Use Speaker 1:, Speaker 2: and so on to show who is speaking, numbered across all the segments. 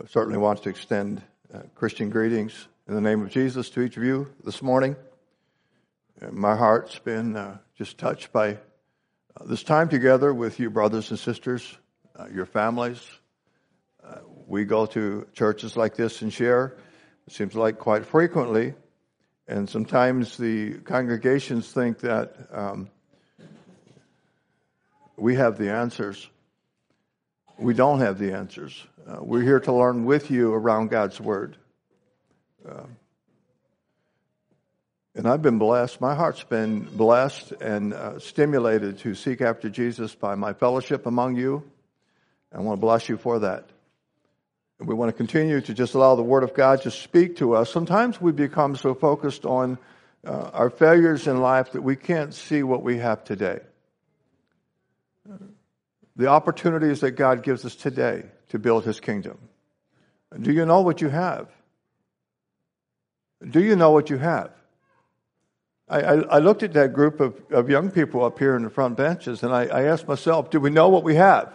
Speaker 1: I certainly wants to extend uh, Christian greetings in the name of Jesus to each of you this morning. And my heart's been uh, just touched by uh, this time together with you, brothers and sisters, uh, your families. Uh, we go to churches like this and share, it seems like quite frequently. And sometimes the congregations think that um, we have the answers. We don't have the answers. Uh, we're here to learn with you around God's Word. Uh, and I've been blessed. My heart's been blessed and uh, stimulated to seek after Jesus by my fellowship among you. I want to bless you for that. We want to continue to just allow the Word of God to speak to us. Sometimes we become so focused on uh, our failures in life that we can't see what we have today. The opportunities that God gives us today to build his kingdom. Do you know what you have? Do you know what you have? I, I, I looked at that group of, of young people up here in the front benches and I, I asked myself, do we know what we have?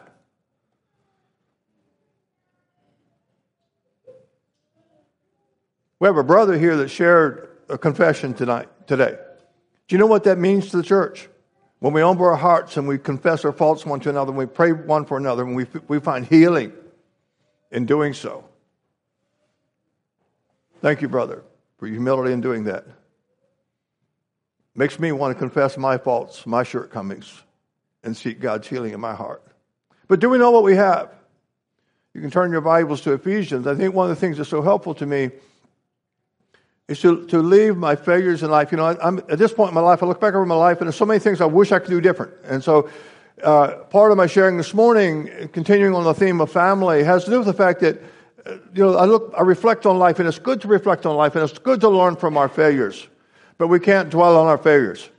Speaker 1: We have a brother here that shared a confession tonight, today. Do you know what that means to the church? When we open our hearts and we confess our faults one to another, and we pray one for another, and we, we find healing in doing so. Thank you, brother, for your humility in doing that. Makes me want to confess my faults, my shortcomings, and seek God's healing in my heart. But do we know what we have? You can turn your Bibles to Ephesians. I think one of the things that's so helpful to me is to, to leave my failures in life. You know, I, am at this point in my life, I look back over my life, and there's so many things I wish I could do different. And so uh, part of my sharing this morning, continuing on the theme of family, has to do with the fact that uh, you know I look, I reflect on life, and it's good to reflect on life, and it's good to learn from our failures, but we can't dwell on our failures.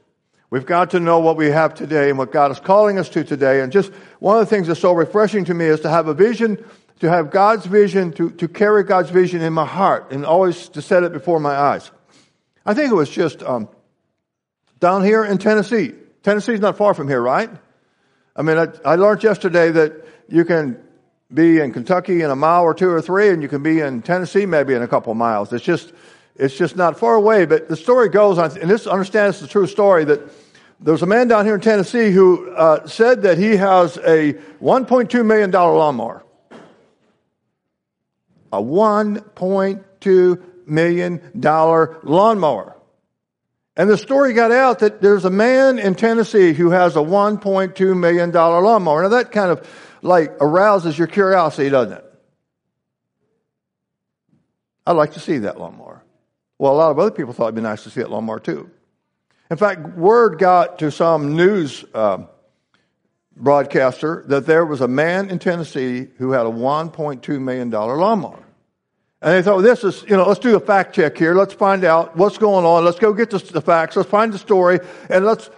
Speaker 1: We've got to know what we have today and what God is calling us to today. And just one of the things that's so refreshing to me is to have a vision, to have God's vision, to, to carry God's vision in my heart, and always to set it before my eyes. I think it was just um, down here in Tennessee. Tennessee's not far from here, right? I mean, I, I learned yesterday that you can be in Kentucky in a mile or two or three, and you can be in Tennessee maybe in a couple miles. It's just, it's just not far away. But the story goes on, and this understand it's a true story that there's a man down here in Tennessee who uh, said that he has a 1.2 million dollar lawnmower. A 1.2 million dollar lawnmower. And the story got out that there's a man in Tennessee who has a $1.2 million lawnmower. Now that kind of like arouses your curiosity, doesn't it? I'd like to see that lawnmower. Well, a lot of other people thought it'd be nice to see that lawnmower too. In fact, word got to some news uh, broadcaster that there was a man in Tennessee who had a $1.2 million lawnmower. And they thought, well, this is, you know, let's do a fact check here. Let's find out what's going on. Let's go get the, the facts. Let's find the story and let's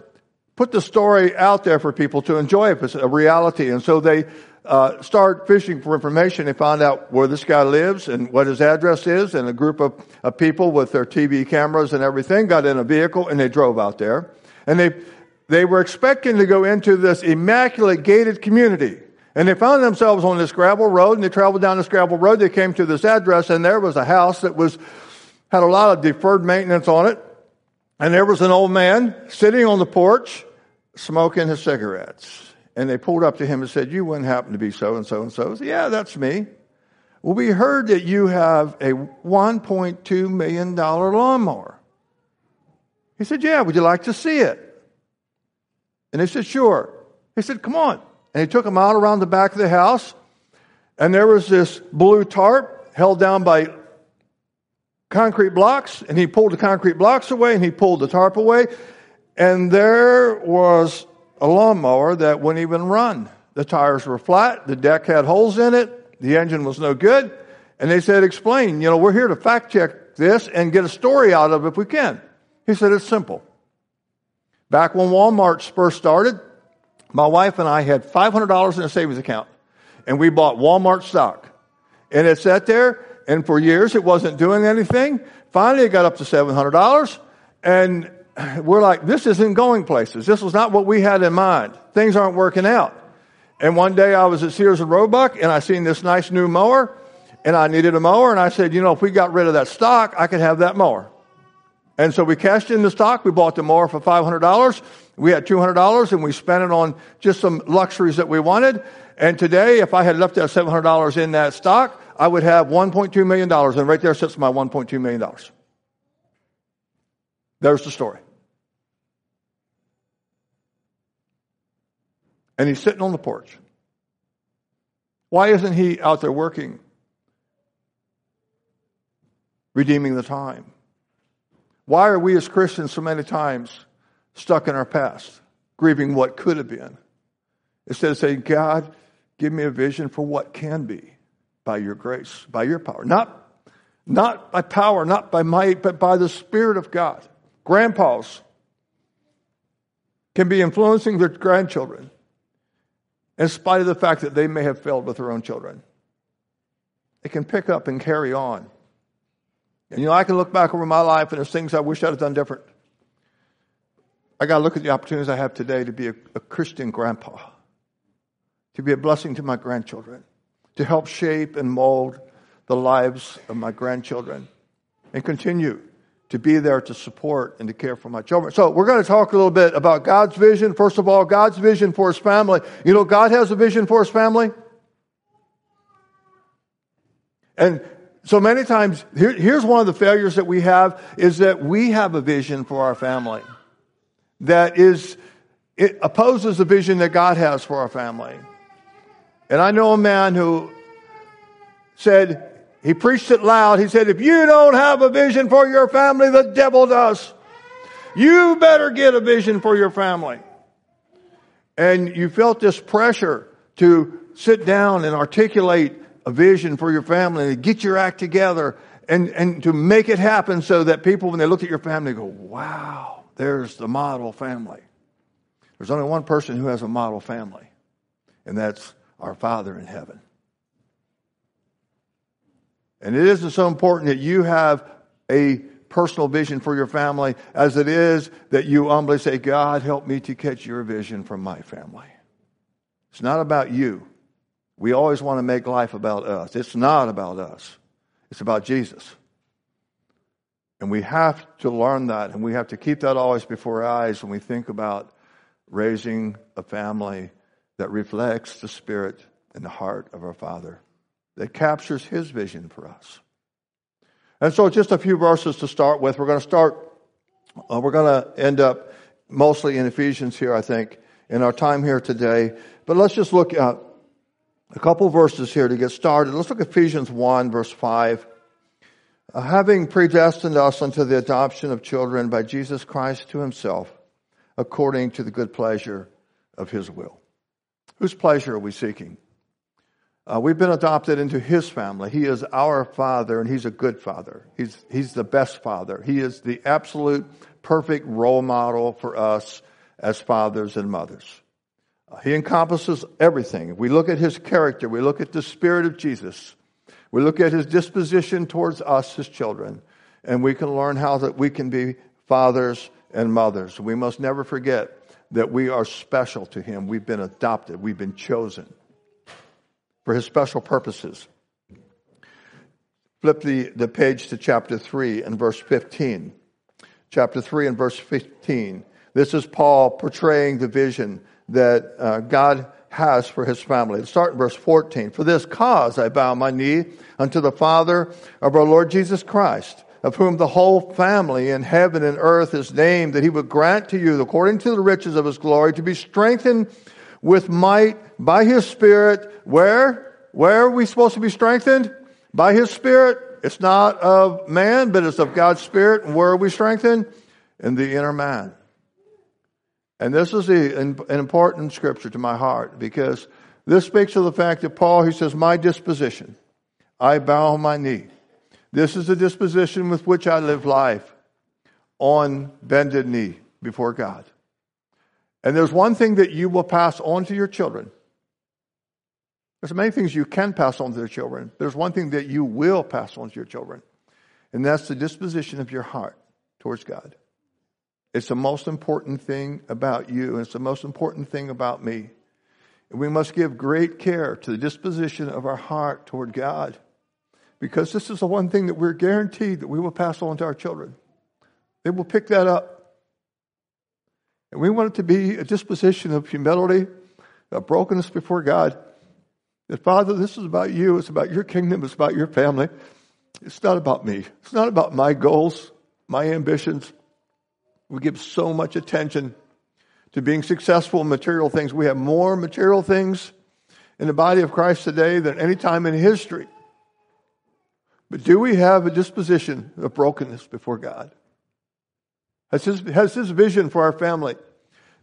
Speaker 1: put the story out there for people to enjoy if it's a reality. And so they uh, start fishing for information. They find out where this guy lives and what his address is. And a group of, of people with their TV cameras and everything got in a vehicle and they drove out there. And they, they were expecting to go into this immaculate gated community. And they found themselves on this gravel road, and they traveled down this gravel road. They came to this address, and there was a house that was had a lot of deferred maintenance on it. And there was an old man sitting on the porch smoking his cigarettes. And they pulled up to him and said, You wouldn't happen to be so and so and so. Yeah, that's me. Well, we heard that you have a $1.2 million lawnmower. He said, Yeah, would you like to see it? And they said, Sure. He said, Come on. And he took them out around the back of the house. And there was this blue tarp held down by concrete blocks. And he pulled the concrete blocks away and he pulled the tarp away. And there was a lawnmower that wouldn't even run. The tires were flat. The deck had holes in it. The engine was no good. And they said, explain, you know, we're here to fact check this and get a story out of it if we can. He said, it's simple. Back when Walmart first started, my wife and I had $500 in a savings account, and we bought Walmart stock. And it sat there, and for years it wasn't doing anything. Finally, it got up to $700, and we're like, this isn't going places. This was not what we had in mind. Things aren't working out. And one day I was at Sears and Roebuck, and I seen this nice new mower, and I needed a mower, and I said, you know, if we got rid of that stock, I could have that mower. And so we cashed in the stock. We bought the mower for $500. We had $200 and we spent it on just some luxuries that we wanted. And today, if I had left that $700 in that stock, I would have $1.2 million. And right there sits my $1.2 million. There's the story. And he's sitting on the porch. Why isn't he out there working? Redeeming the time. Why are we as Christians so many times stuck in our past, grieving what could have been? Instead of saying, God, give me a vision for what can be by your grace, by your power. Not, not by power, not by might, but by the Spirit of God. Grandpas can be influencing their grandchildren in spite of the fact that they may have failed with their own children. They can pick up and carry on and you know, I can look back over my life and there's things I wish I'd have done different. I got to look at the opportunities I have today to be a, a Christian grandpa, to be a blessing to my grandchildren, to help shape and mold the lives of my grandchildren, and continue to be there to support and to care for my children. So we're going to talk a little bit about God's vision. First of all, God's vision for his family. You know, God has a vision for his family. And so many times, here, here's one of the failures that we have is that we have a vision for our family that is, it opposes the vision that God has for our family. And I know a man who said, he preached it loud. He said, if you don't have a vision for your family, the devil does. You better get a vision for your family. And you felt this pressure to sit down and articulate a vision for your family and get your act together and, and to make it happen so that people, when they look at your family, go, wow, there's the model family. There's only one person who has a model family, and that's our Father in heaven. And it isn't so important that you have a personal vision for your family as it is that you humbly say, God, help me to catch your vision for my family. It's not about you. We always want to make life about us. It's not about us, it's about Jesus. And we have to learn that, and we have to keep that always before our eyes when we think about raising a family that reflects the spirit and the heart of our Father, that captures His vision for us. And so, just a few verses to start with. We're going to start, uh, we're going to end up mostly in Ephesians here, I think, in our time here today. But let's just look at a couple verses here to get started. Let's look at Ephesians 1, verse 5. Uh, having predestined us unto the adoption of children by Jesus Christ to himself, according to the good pleasure of his will. Whose pleasure are we seeking? Uh, we've been adopted into his family. He is our father, and he's a good father. He's, he's the best father. He is the absolute perfect role model for us as fathers and mothers. He encompasses everything. We look at his character, we look at the spirit of Jesus, we look at his disposition towards us, his children, and we can learn how that we can be fathers and mothers. We must never forget that we are special to him. We've been adopted, we've been chosen for his special purposes. Flip the, the page to chapter 3 and verse 15. Chapter 3 and verse 15. This is Paul portraying the vision that uh, God has for his family. Let's start in verse 14. For this cause I bow my knee unto the Father of our Lord Jesus Christ, of whom the whole family in heaven and earth is named, that he would grant to you, according to the riches of his glory, to be strengthened with might by his Spirit. Where? Where are we supposed to be strengthened? By his Spirit. It's not of man, but it's of God's Spirit. And where are we strengthened? In the inner man. And this is an important scripture to my heart because this speaks of the fact that Paul, he says, My disposition, I bow my knee. This is the disposition with which I live life on bended knee before God. And there's one thing that you will pass on to your children. There's many things you can pass on to your children. There's one thing that you will pass on to your children, and that's the disposition of your heart towards God. It's the most important thing about you, and it's the most important thing about me. And we must give great care to the disposition of our heart toward God. because this is the one thing that we're guaranteed that we will pass on to our children. They will pick that up. And we want it to be a disposition of humility, of brokenness before God. That, Father, this is about you. It's about your kingdom. It's about your family. It's not about me. It's not about my goals, my ambitions. We give so much attention to being successful in material things. We have more material things in the body of Christ today than any time in history. But do we have a disposition of brokenness before God? Has his, has his vision for our family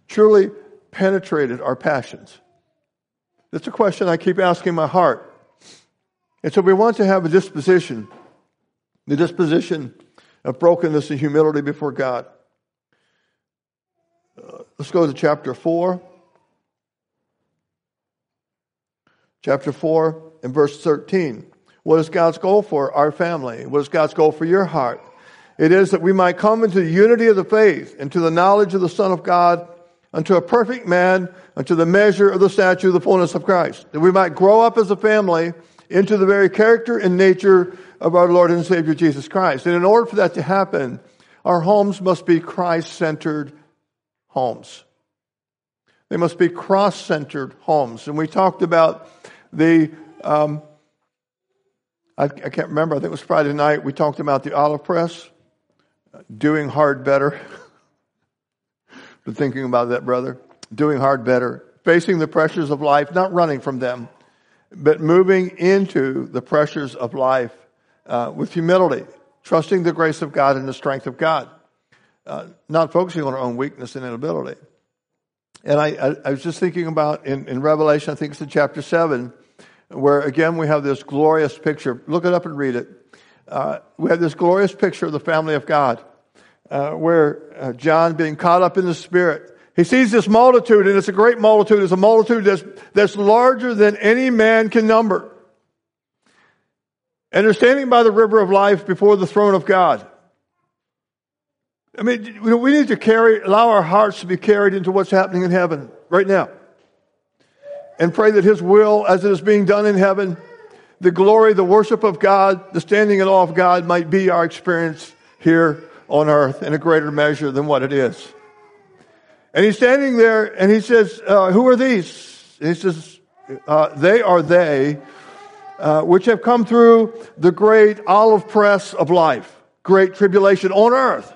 Speaker 1: truly penetrated our passions? That's a question I keep asking my heart. And so we want to have a disposition, the disposition of brokenness and humility before God. Uh, let's go to chapter 4. Chapter 4 and verse 13. What is God's goal for our family? What is God's goal for your heart? It is that we might come into the unity of the faith and to the knowledge of the Son of God, unto a perfect man, unto the measure of the stature of the fullness of Christ. That we might grow up as a family into the very character and nature of our Lord and Savior Jesus Christ. And in order for that to happen, our homes must be Christ centered homes. They must be cross centered homes. And we talked about the um, I, I can't remember, I think it was Friday night, we talked about the olive press, doing hard better. Been thinking about that, brother. Doing hard better. Facing the pressures of life, not running from them, but moving into the pressures of life uh, with humility, trusting the grace of God and the strength of God, uh, not focusing on our own weakness and inability. And I, I, I was just thinking about in, in Revelation, I think it's in chapter 7, where again we have this glorious picture. Look it up and read it. Uh, we have this glorious picture of the family of God, uh, where uh, John, being caught up in the Spirit, he sees this multitude, and it's a great multitude. It's a multitude that's, that's larger than any man can number. And they're standing by the river of life before the throne of God. I mean, we need to carry, allow our hearts to be carried into what's happening in heaven right now and pray that His will, as it is being done in heaven, the glory, the worship of God, the standing in awe of God might be our experience here on earth in a greater measure than what it is. And he's standing there and he says, uh, Who are these? And he says, uh, They are they uh, which have come through the great olive press of life, great tribulation on earth.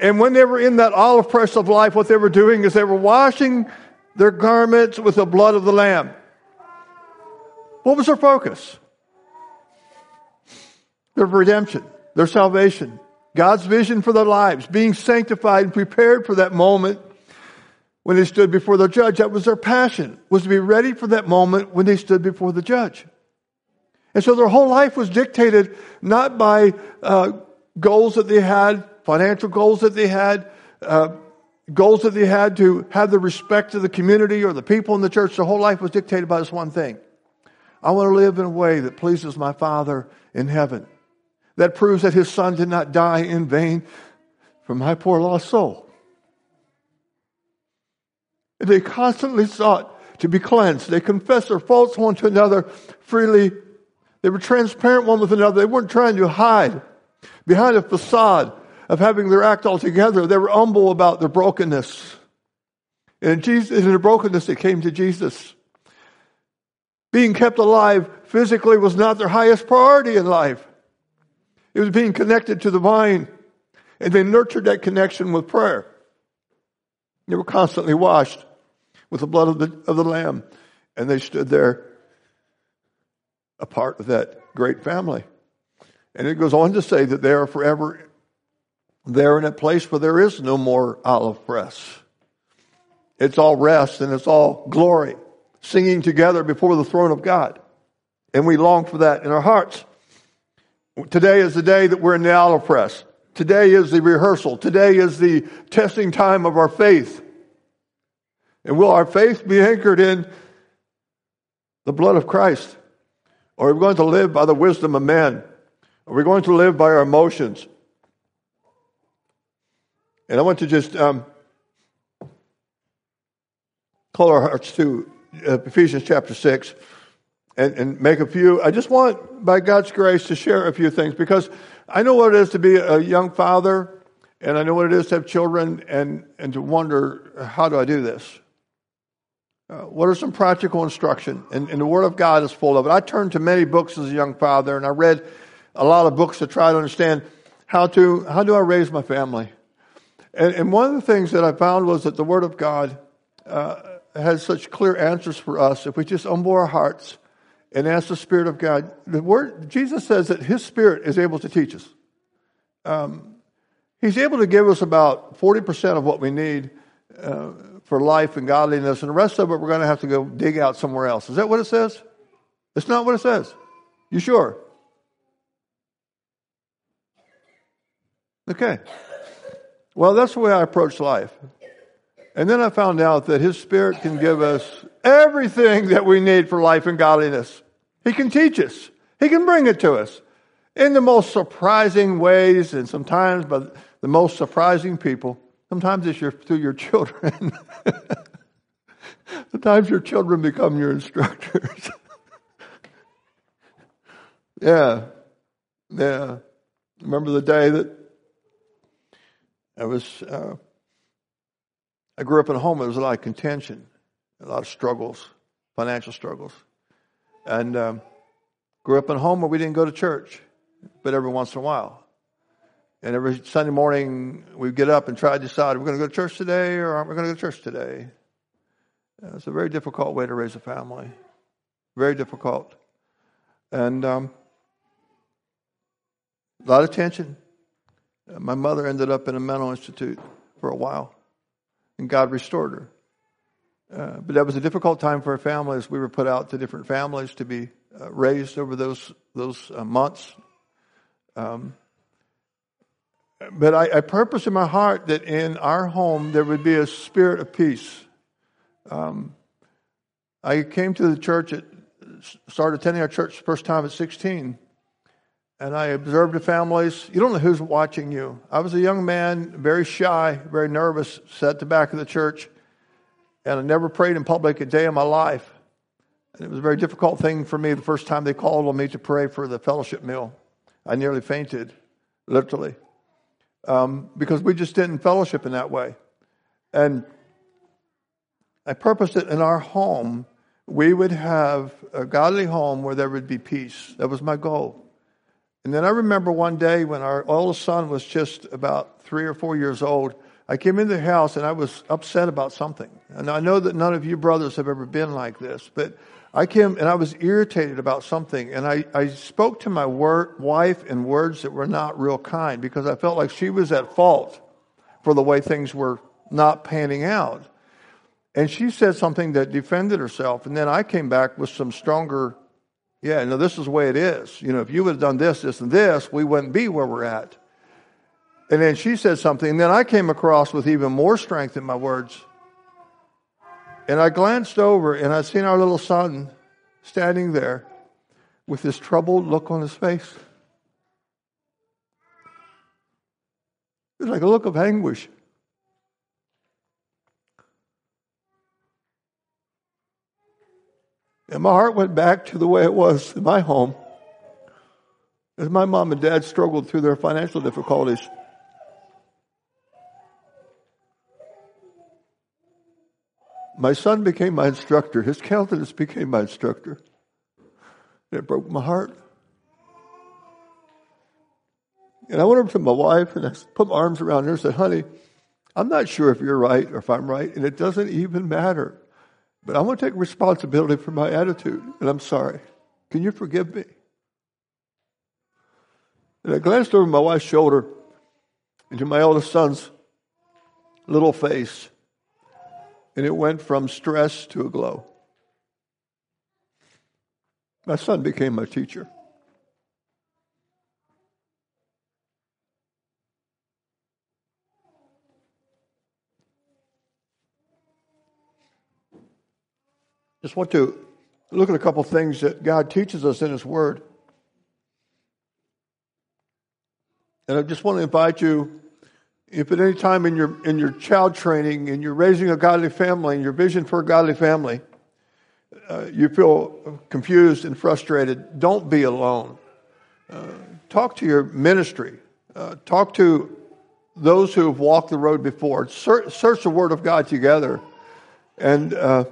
Speaker 1: And when they were in that olive press of life, what they were doing is they were washing their garments with the blood of the Lamb. What was their focus? Their redemption, their salvation, God's vision for their lives, being sanctified and prepared for that moment when they stood before the judge. That was their passion, was to be ready for that moment when they stood before the judge. And so their whole life was dictated not by uh, goals that they had, financial goals that they had, uh, goals that they had to have the respect of the community or the people in the church, their whole life was dictated by this one thing. I want to live in a way that pleases my Father in heaven. That proves that his son did not die in vain for my poor lost soul. They constantly sought to be cleansed. They confessed their faults one to another freely. They were transparent one with another. They weren't trying to hide behind a facade of having their act all together. They were humble about their brokenness. And Jesus, in their brokenness, they came to Jesus. Being kept alive physically was not their highest priority in life. It was being connected to the vine. And they nurtured that connection with prayer. They were constantly washed with the blood of the, of the Lamb. And they stood there a part of that great family. And it goes on to say that they are forever there in a place where there is no more olive press. It's all rest and it's all glory, singing together before the throne of God. And we long for that in our hearts. Today is the day that we're in the olive press. Today is the rehearsal. Today is the testing time of our faith. And will our faith be anchored in the blood of Christ? Or are we going to live by the wisdom of men? Are we going to live by our emotions? And I want to just um, call our hearts to uh, Ephesians chapter 6. and, and make a few. I just want, by God's grace, to share a few things because I know what it is to be a young father, and I know what it is to have children, and, and to wonder, how do I do this? Uh, what are some practical instruction? And, and, the Word of God is full of it. I turned to many books as a young father, and I read a lot of books to try to understand how to how do I raise my family. And, and one of the things that I found was that the Word of God uh, has such clear answers for us if we just humble our hearts and ask the Spirit of God. The Word Jesus says that His Spirit is able to teach us. Um, he's able to give us about forty percent of what we need. Uh, for life and godliness, and the rest of it we're going to have to go dig out somewhere else. Is that what it says? It's not what it says. You sure? Okay. Well, that's the way I approach life. And then I found out that His Spirit can give us everything that we need for life and godliness. He can teach us, He can bring it to us in the most surprising ways and sometimes by the most surprising people. Sometimes it's your, through your children. Sometimes your children become your instructors. yeah. Yeah. Remember the day that I was, uh, I grew up in a home there was a lot of contention, a lot of struggles, financial struggles. And um, grew up in a home where we didn't go to church, but every once in a while. And every Sunday morning, we would get up and try to decide, we're going to go to church today or aren't we going to go to church today? It's a very difficult way to raise a family. Very difficult. And um, a lot of tension. My mother ended up in a mental institute for a while, and God restored her. Uh, but that was a difficult time for our family as We were put out to different families to be uh, raised over those those uh, months. Um, but I, I purpose in my heart that in our home there would be a spirit of peace. Um, I came to the church at started attending our church the first time at 16 and I observed the families. You don't know who's watching you. I was a young man, very shy, very nervous, sat at the back of the church, and I never prayed in public a day of my life. And it was a very difficult thing for me the first time they called on me to pray for the fellowship meal. I nearly fainted, literally um, because we just didn't fellowship in that way. And I purposed it in our home. We would have a godly home where there would be peace. That was my goal. And then I remember one day when our oldest son was just about three or four years old, I came into the house and I was upset about something. And I know that none of you brothers have ever been like this, but I came and I was irritated about something, and I, I spoke to my wor- wife in words that were not real kind because I felt like she was at fault for the way things were not panning out. And she said something that defended herself, and then I came back with some stronger, yeah, no, this is the way it is. You know, if you would have done this, this, and this, we wouldn't be where we're at. And then she said something, and then I came across with even more strength in my words. And I glanced over and I seen our little son standing there with this troubled look on his face. It was like a look of anguish. And my heart went back to the way it was in my home as my mom and dad struggled through their financial difficulties. My son became my instructor. His countenance became my instructor. It broke my heart. And I went over to my wife and I put my arms around her and said, Honey, I'm not sure if you're right or if I'm right, and it doesn't even matter. But I want to take responsibility for my attitude, and I'm sorry. Can you forgive me? And I glanced over my wife's shoulder into my oldest son's little face and it went from stress to a glow. My son became my teacher. Just want to look at a couple things that God teaches us in His Word. And I just want to invite you if at any time in your in your child training and you're raising a godly family and your vision for a godly family, uh, you feel confused and frustrated, don't be alone. Uh, talk to your ministry. Uh, talk to those who have walked the road before. Search, search the Word of God together. And uh,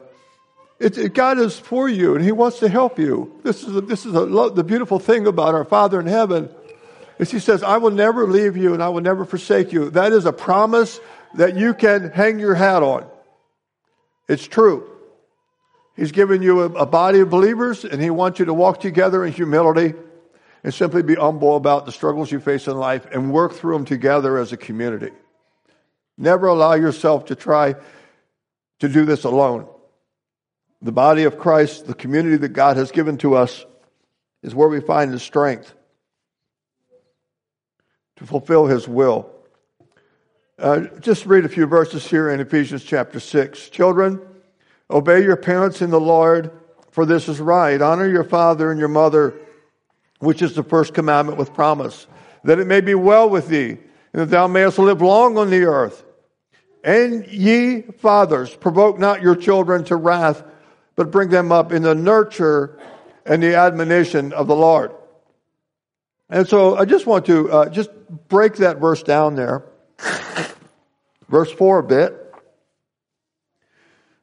Speaker 1: it, it, God is for you, and He wants to help you. This is, a, this is a, the beautiful thing about our Father in heaven is He says, I will never leave you and I will never forsake you. That is a promise that you can hang your hat on. It's true. He's given you a, a body of believers, and He wants you to walk together in humility and simply be humble about the struggles you face in life and work through them together as a community. Never allow yourself to try to do this alone. The body of Christ, the community that God has given to us, is where we find the strength to fulfill His will. Uh, just read a few verses here in Ephesians chapter 6. Children, obey your parents in the Lord, for this is right. Honor your father and your mother which is the first commandment with promise, that it may be well with thee, and that thou mayest live long on the earth. And ye fathers, provoke not your children to wrath, but bring them up in the nurture and the admonition of the Lord. And so I just want to uh, just break that verse down there. Verse 4 a bit.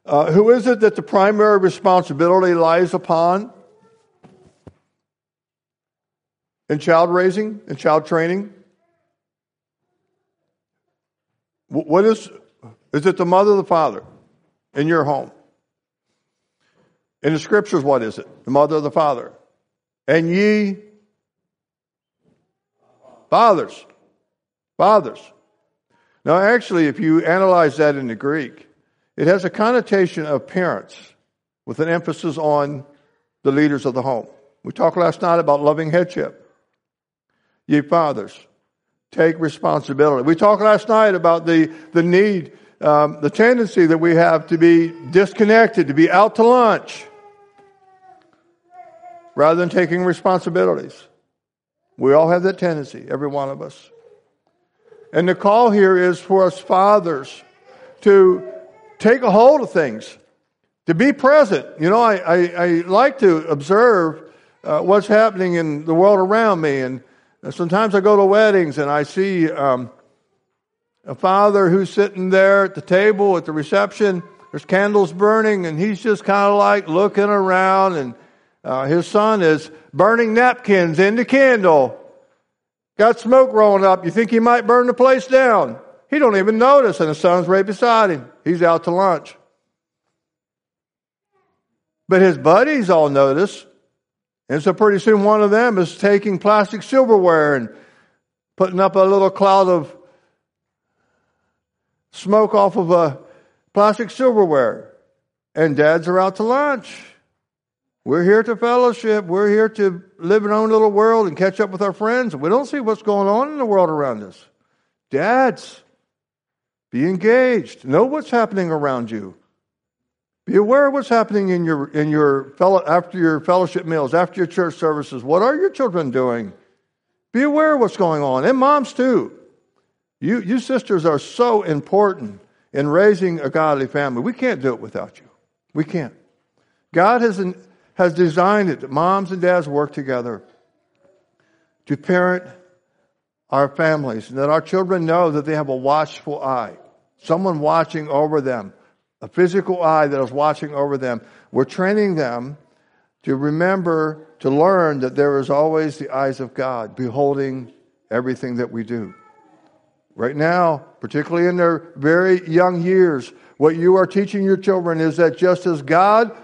Speaker 1: Uh, who is it that the primary responsibility lies upon? in child raising and child training? What is, is it the mother or the father in your home? In the scriptures, what is it? The mother of the father? And ye fathers. Fathers. Now, actually, if you analyze that in the Greek, it has a connotation of parents with an emphasis on the leaders of the home. We talked last night about loving headship. Ye fathers, take responsibility. We talked last night about the, the need, um, the tendency that we have to be disconnected, to be out to lunch, rather than taking responsibilities. We all have that tendency, every one of us. And the call here is for us fathers to take a hold of things, to be present. You know, I, I, I like to observe uh, what's happening in the world around me and Sometimes I go to weddings and I see um, a father who's sitting there at the table at the reception. There's candles burning, and he's just kind of like looking around, and uh, his son is burning napkins in the candle. Got smoke rolling up. You think he might burn the place down? He don't even notice, and his son's right beside him. He's out to lunch. But his buddies all notice. And so pretty soon one of them is taking plastic silverware and putting up a little cloud of smoke off of a plastic silverware. And dads are out to lunch. We're here to fellowship. We're here to live in our own little world and catch up with our friends. We don't see what's going on in the world around us. Dads, be engaged. Know what's happening around you. Be aware of what's happening in your, in your fellow, after your fellowship meals, after your church services. What are your children doing? Be aware of what's going on. And moms, too. You, you sisters are so important in raising a godly family. We can't do it without you. We can't. God has, has designed it that moms and dads work together to parent our families and that our children know that they have a watchful eye, someone watching over them a physical eye that is watching over them. We're training them to remember, to learn that there is always the eyes of God beholding everything that we do. Right now, particularly in their very young years, what you are teaching your children is that just as God,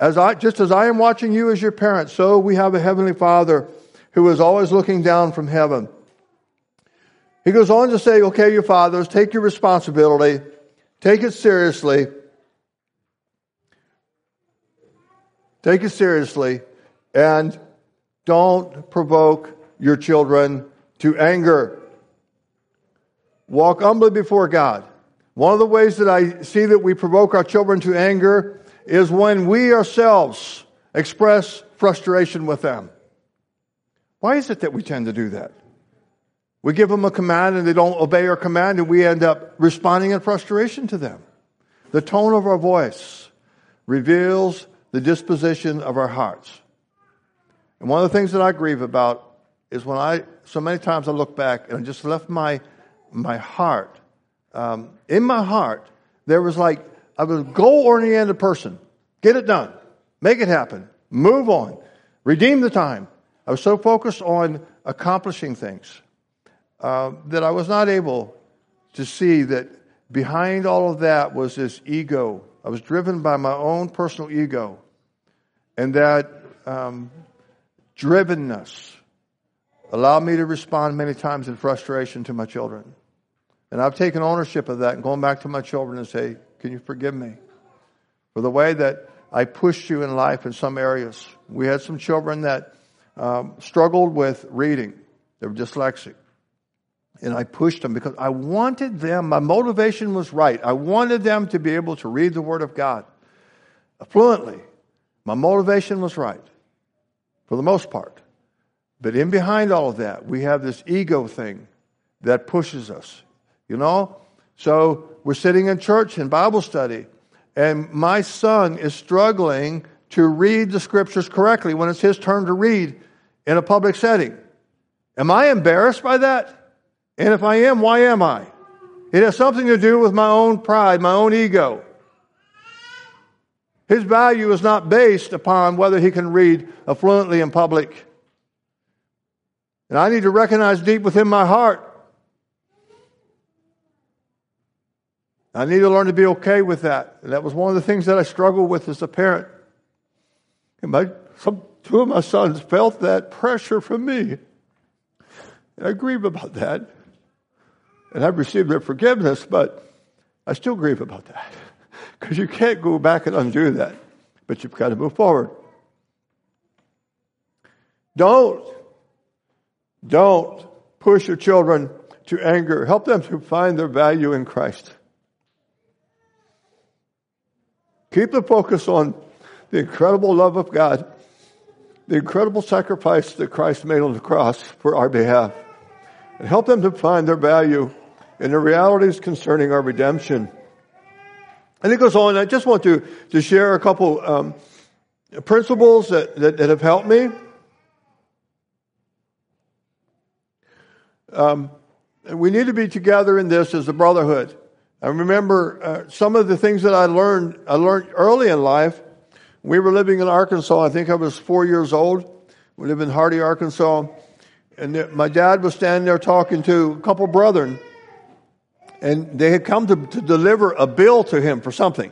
Speaker 1: as I, just as I am watching you as your parent, so we have a heavenly Father who is always looking down from heaven. He goes on to say, okay, your fathers, take your responsibility Take it seriously. Take it seriously and don't provoke your children to anger. Walk humbly before God. One of the ways that I see that we provoke our children to anger is when we ourselves express frustration with them. Why is it that we tend to do that? We give them a command and they don't obey our command, and we end up responding in frustration to them. The tone of our voice reveals the disposition of our hearts. And one of the things that I grieve about is when I, so many times I look back and I just left my, my heart, um, in my heart, there was like, I was a goal oriented person. Get it done. Make it happen. Move on. Redeem the time. I was so focused on accomplishing things uh, that I was not able to see that behind all of that was this ego. I was driven by my own personal ego. And that um, drivenness allowed me to respond many times in frustration to my children. And I've taken ownership of that and going back to my children and say, Can you forgive me for the way that I pushed you in life in some areas? We had some children that um, struggled with reading, they were dyslexic. And I pushed them because I wanted them, my motivation was right. I wanted them to be able to read the Word of God fluently. My motivation was right for the most part. But in behind all of that, we have this ego thing that pushes us, you know? So we're sitting in church in Bible study, and my son is struggling to read the scriptures correctly when it's his turn to read in a public setting. Am I embarrassed by that? And if I am, why am I? It has something to do with my own pride, my own ego. His value is not based upon whether he can read fluently in public. And I need to recognize deep within my heart. I need to learn to be okay with that. And that was one of the things that I struggled with as a parent. And my, some, two of my sons felt that pressure from me. And I grieve about that. And I've received their forgiveness, but I still grieve about that. Because you can't go back and undo that, but you've got to move forward. Don't, don't push your children to anger. Help them to find their value in Christ. Keep the focus on the incredible love of God, the incredible sacrifice that Christ made on the cross for our behalf, and help them to find their value in the realities concerning our redemption. And it goes on. I just want to, to share a couple um, principles that, that, that, have helped me. Um, we need to be together in this as a brotherhood. I remember uh, some of the things that I learned. I learned early in life. We were living in Arkansas. I think I was four years old. We live in Hardy, Arkansas, and my dad was standing there talking to a couple brethren and they had come to, to deliver a bill to him for something.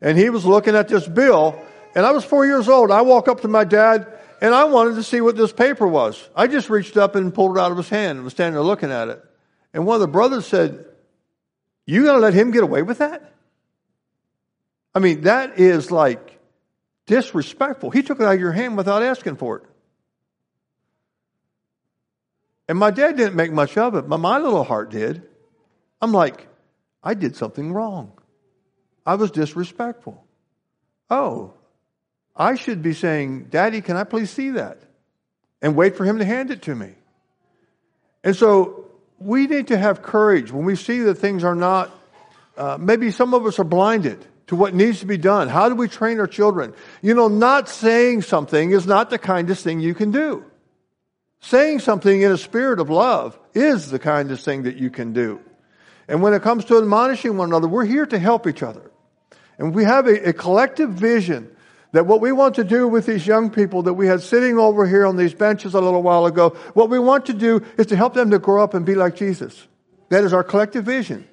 Speaker 1: And he was looking at this bill, and I was four years old. I walk up to my dad, and I wanted to see what this paper was. I just reached up and pulled it out of his hand and was standing there looking at it. And one of the brothers said, You gonna let him get away with that? I mean, that is like disrespectful. He took it out of your hand without asking for it. And my dad didn't make much of it, but my little heart did. I'm like, I did something wrong. I was disrespectful. Oh, I should be saying, Daddy, can I please see that? And wait for him to hand it to me. And so we need to have courage when we see that things are not, uh, maybe some of us are blinded to what needs to be done. How do we train our children? You know, not saying something is not the kindest thing you can do. Saying something in a spirit of love is the kindest thing that you can do. And when it comes to admonishing one another, we're here to help each other. And we have a, a, collective vision that what we want to do with these young people that we had sitting over here on these benches a little while ago, what we want to do is to help them to grow up and be like Jesus. That is our collective vision.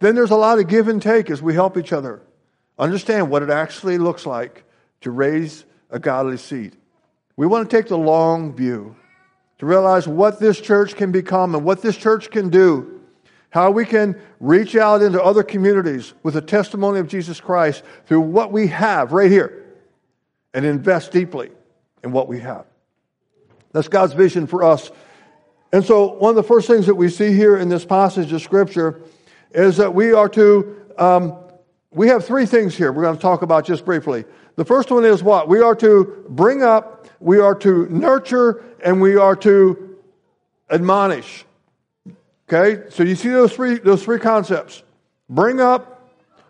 Speaker 1: Then there's a lot of give and take as we help each other understand what it actually looks like to raise a godly seed. We want to take the long view to realize what this church can become and what this church can do how we can reach out into other communities with the testimony of Jesus Christ through what we have right here and invest deeply in what we have. That's God's vision for us. And so, one of the first things that we see here in this passage of Scripture is that we are to, um, we have three things here we're going to talk about just briefly. The first one is what? We are to bring up, we are to nurture, and we are to admonish. Okay, so you see those three, those three concepts bring up,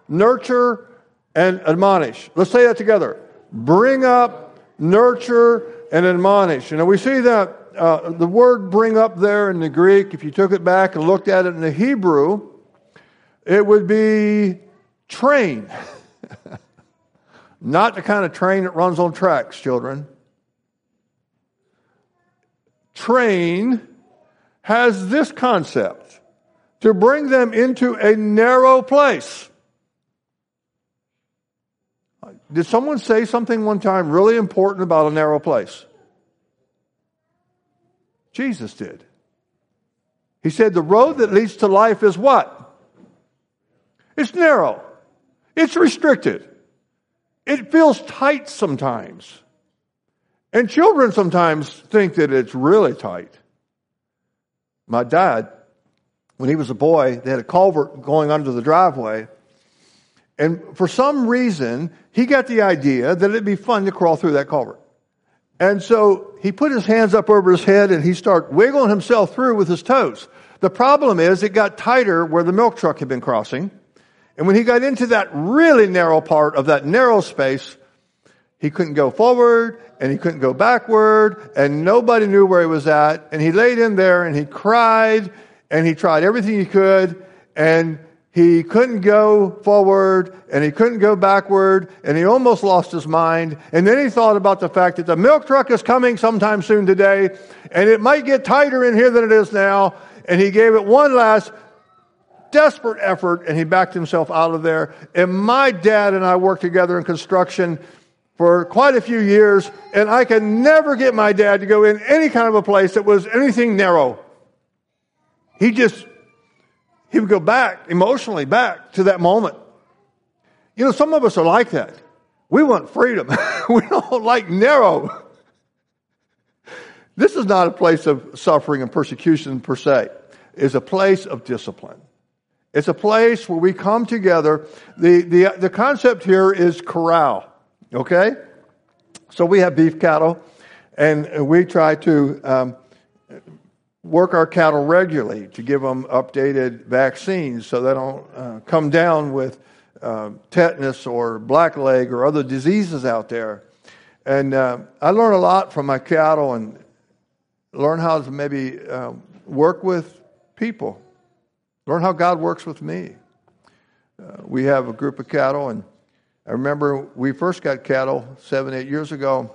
Speaker 1: nurture, and admonish. Let's say that together bring up, nurture, and admonish. You know, we see that uh, the word bring up there in the Greek, if you took it back and looked at it in the Hebrew, it would be train. Not the kind of train that runs on tracks, children. Train has this concept to bring them into a narrow place. Did someone say something one time really important about a narrow place? Jesus did. He said, The road that leads to life is what? It's narrow, it's restricted, it feels tight sometimes. And children sometimes think that it's really tight. My dad, when he was a boy, they had a culvert going under the driveway. And for some reason, he got the idea that it'd be fun to crawl through that culvert. And so he put his hands up over his head and he started wiggling himself through with his toes. The problem is it got tighter where the milk truck had been crossing. And when he got into that really narrow part of that narrow space, he couldn't go forward and he couldn't go backward and nobody knew where he was at. And he laid in there and he cried and he tried everything he could and he couldn't go forward and he couldn't go backward and he almost lost his mind. And then he thought about the fact that the milk truck is coming sometime soon today and it might get tighter in here than it is now. And he gave it one last desperate effort and he backed himself out of there. And my dad and I worked together in construction for quite a few years and I could never get my dad to go in any kind of a place that was anything narrow. He just he would go back, emotionally back to that moment. You know, some of us are like that. We want freedom. we don't like narrow. This is not a place of suffering and persecution per se. It's a place of discipline. It's a place where we come together. The, the, the concept here is corral. Okay? So we have beef cattle, and we try to um, work our cattle regularly to give them updated vaccines so they don't uh, come down with uh, tetanus or blackleg or other diseases out there. And uh, I learn a lot from my cattle and learn how to maybe uh, work with people, learn how God works with me. Uh, we have a group of cattle, and I remember we first got cattle seven, eight years ago.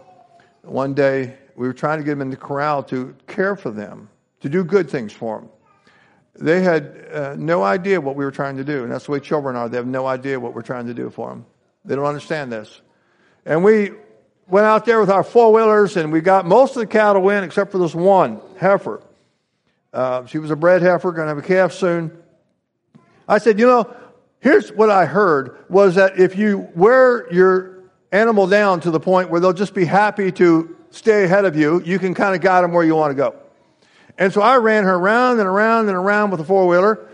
Speaker 1: One day we were trying to get them in the corral to care for them to do good things for them. They had uh, no idea what we were trying to do, and that's the way children are. They have no idea what we're trying to do for them. They don't understand this. And we went out there with our four wheelers, and we got most of the cattle in except for this one heifer. Uh, she was a bred heifer, going to have a calf soon. I said, you know, here's what I heard was that if you wear your animal down to the point where they'll just be happy to stay ahead of you, you can kind of guide them where you want to go. And so I ran her around and around and around with a four wheeler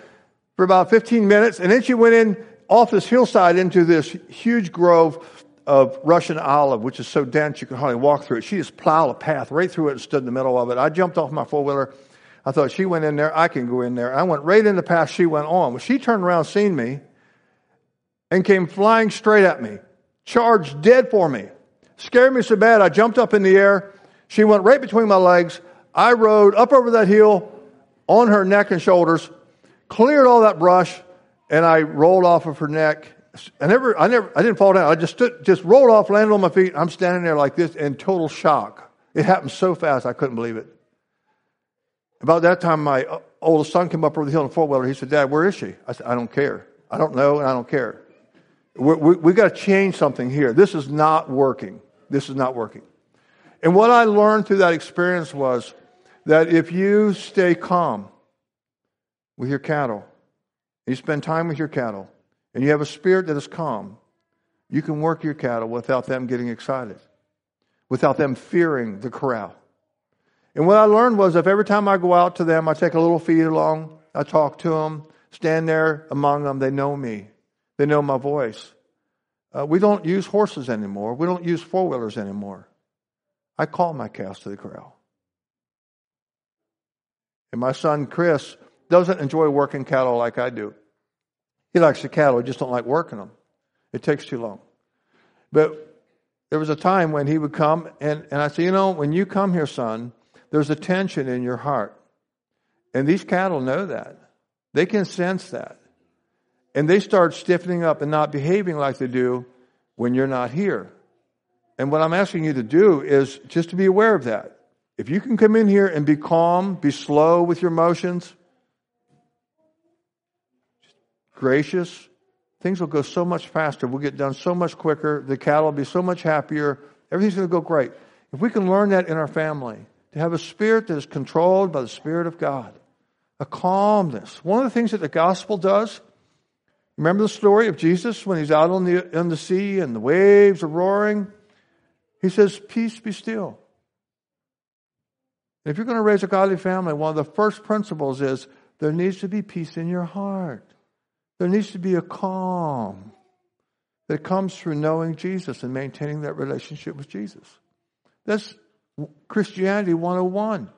Speaker 1: for about 15 minutes. And then she went in off this hillside into this huge grove of Russian olive, which is so dense you can hardly walk through it. She just plowed a path right through it and stood in the middle of it. I jumped off my four wheeler. I thought she went in there, I can go in there. I went right in the path she went on. Well, she turned around, seen me, and came flying straight at me, charged dead for me. Scared me so bad, I jumped up in the air. She went right between my legs. I rode up over that hill on her neck and shoulders, cleared all that brush, and I rolled off of her neck. I never, I never, I didn't fall down. I just stood, just rolled off, landed on my feet. I'm standing there like this in total shock. It happened so fast, I couldn't believe it. About that time, my uh, oldest son came up over the hill in a four wheeler. He said, "Dad, where is she?" I said, "I don't care. I don't know, and I don't care. we we, we got to change something here. This is not working. This is not working." And what I learned through that experience was that if you stay calm with your cattle, you spend time with your cattle, and you have a spirit that is calm, you can work your cattle without them getting excited, without them fearing the corral. And what I learned was if every time I go out to them, I take a little feed along, I talk to them, stand there among them, they know me, they know my voice. Uh, we don't use horses anymore. We don't use four wheelers anymore. I call my cows to the corral. And my son Chris doesn't enjoy working cattle like I do. He likes the cattle, he just don't like working them. It takes too long. But there was a time when he would come, and, and I said, You know, when you come here, son, there's a tension in your heart. And these cattle know that. They can sense that. And they start stiffening up and not behaving like they do when you're not here. And what I'm asking you to do is just to be aware of that. If you can come in here and be calm, be slow with your emotions, gracious, things will go so much faster. We'll get done so much quicker. The cattle will be so much happier. Everything's going to go great. If we can learn that in our family, to have a spirit that is controlled by the Spirit of God, a calmness. One of the things that the gospel does, remember the story of Jesus when he's out on the, on the sea and the waves are roaring? He says, Peace be still. If you're going to raise a godly family, one of the first principles is there needs to be peace in your heart. There needs to be a calm that comes through knowing Jesus and maintaining that relationship with Jesus. That's Christianity 101.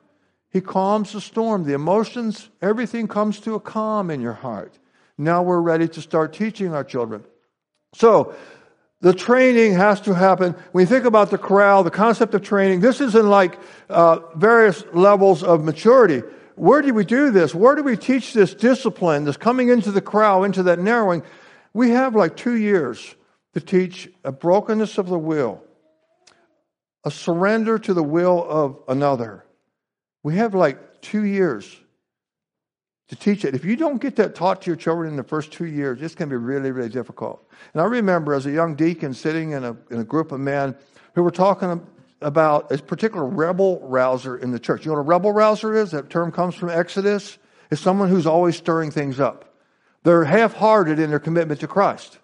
Speaker 1: He calms the storm, the emotions, everything comes to a calm in your heart. Now we're ready to start teaching our children. So, the training has to happen. When you think about the corral, the concept of training, this isn't like uh, various levels of maturity. Where do we do this? Where do we teach this discipline, this coming into the corral, into that narrowing? We have like two years to teach a brokenness of the will, a surrender to the will of another. We have like two years to teach it. If you don't get that taught to your children in the first two years, it's going to be really, really difficult. And I remember as a young deacon sitting in a, in a group of men who were talking about a particular rebel rouser in the church. You know what a rebel rouser is? That term comes from Exodus. It's someone who's always stirring things up. They're half hearted in their commitment to Christ.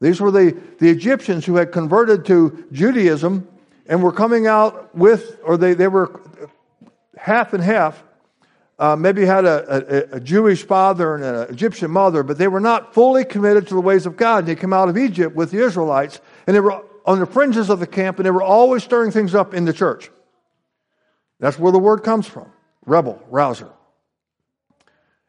Speaker 1: These were the, the Egyptians who had converted to Judaism and were coming out with, or they, they were half and half uh, maybe had a, a, a, Jewish father and an Egyptian mother, but they were not fully committed to the ways of God. They came out of Egypt with the Israelites, and they were on the fringes of the camp, and they were always stirring things up in the church. That's where the word comes from rebel, rouser.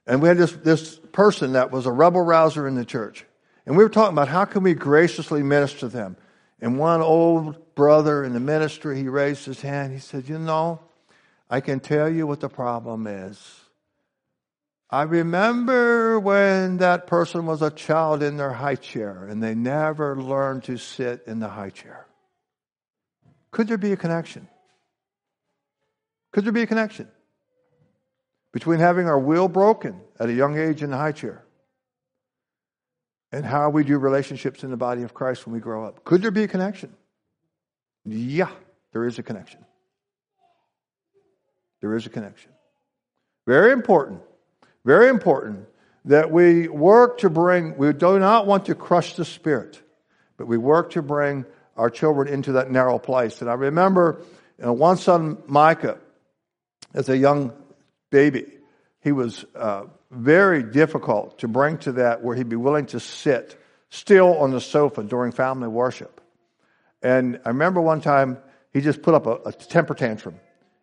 Speaker 1: And we had this, this person that was a rebel rouser in the church. And we were talking about how can we graciously minister to them. And one old brother in the ministry, he raised his hand. He said, You know, I can tell you what the problem is. I remember when that person was a child in their high chair and they never learned to sit in the high chair. Could there be a connection? Could there be a connection between having our will broken at a young age in the high chair and how we do relationships in the body of Christ when we grow up? Could there be a connection? Yeah, there is a connection. There is a connection. Very important. Very important that we work to bring, we do not want to crush the spirit, but we work to bring our children into that narrow place. And I remember you know, one son, Micah, as a young baby, he was uh, very difficult to bring to that where he'd be willing to sit still on the sofa during family worship. And I remember one time he just put up a, a temper tantrum.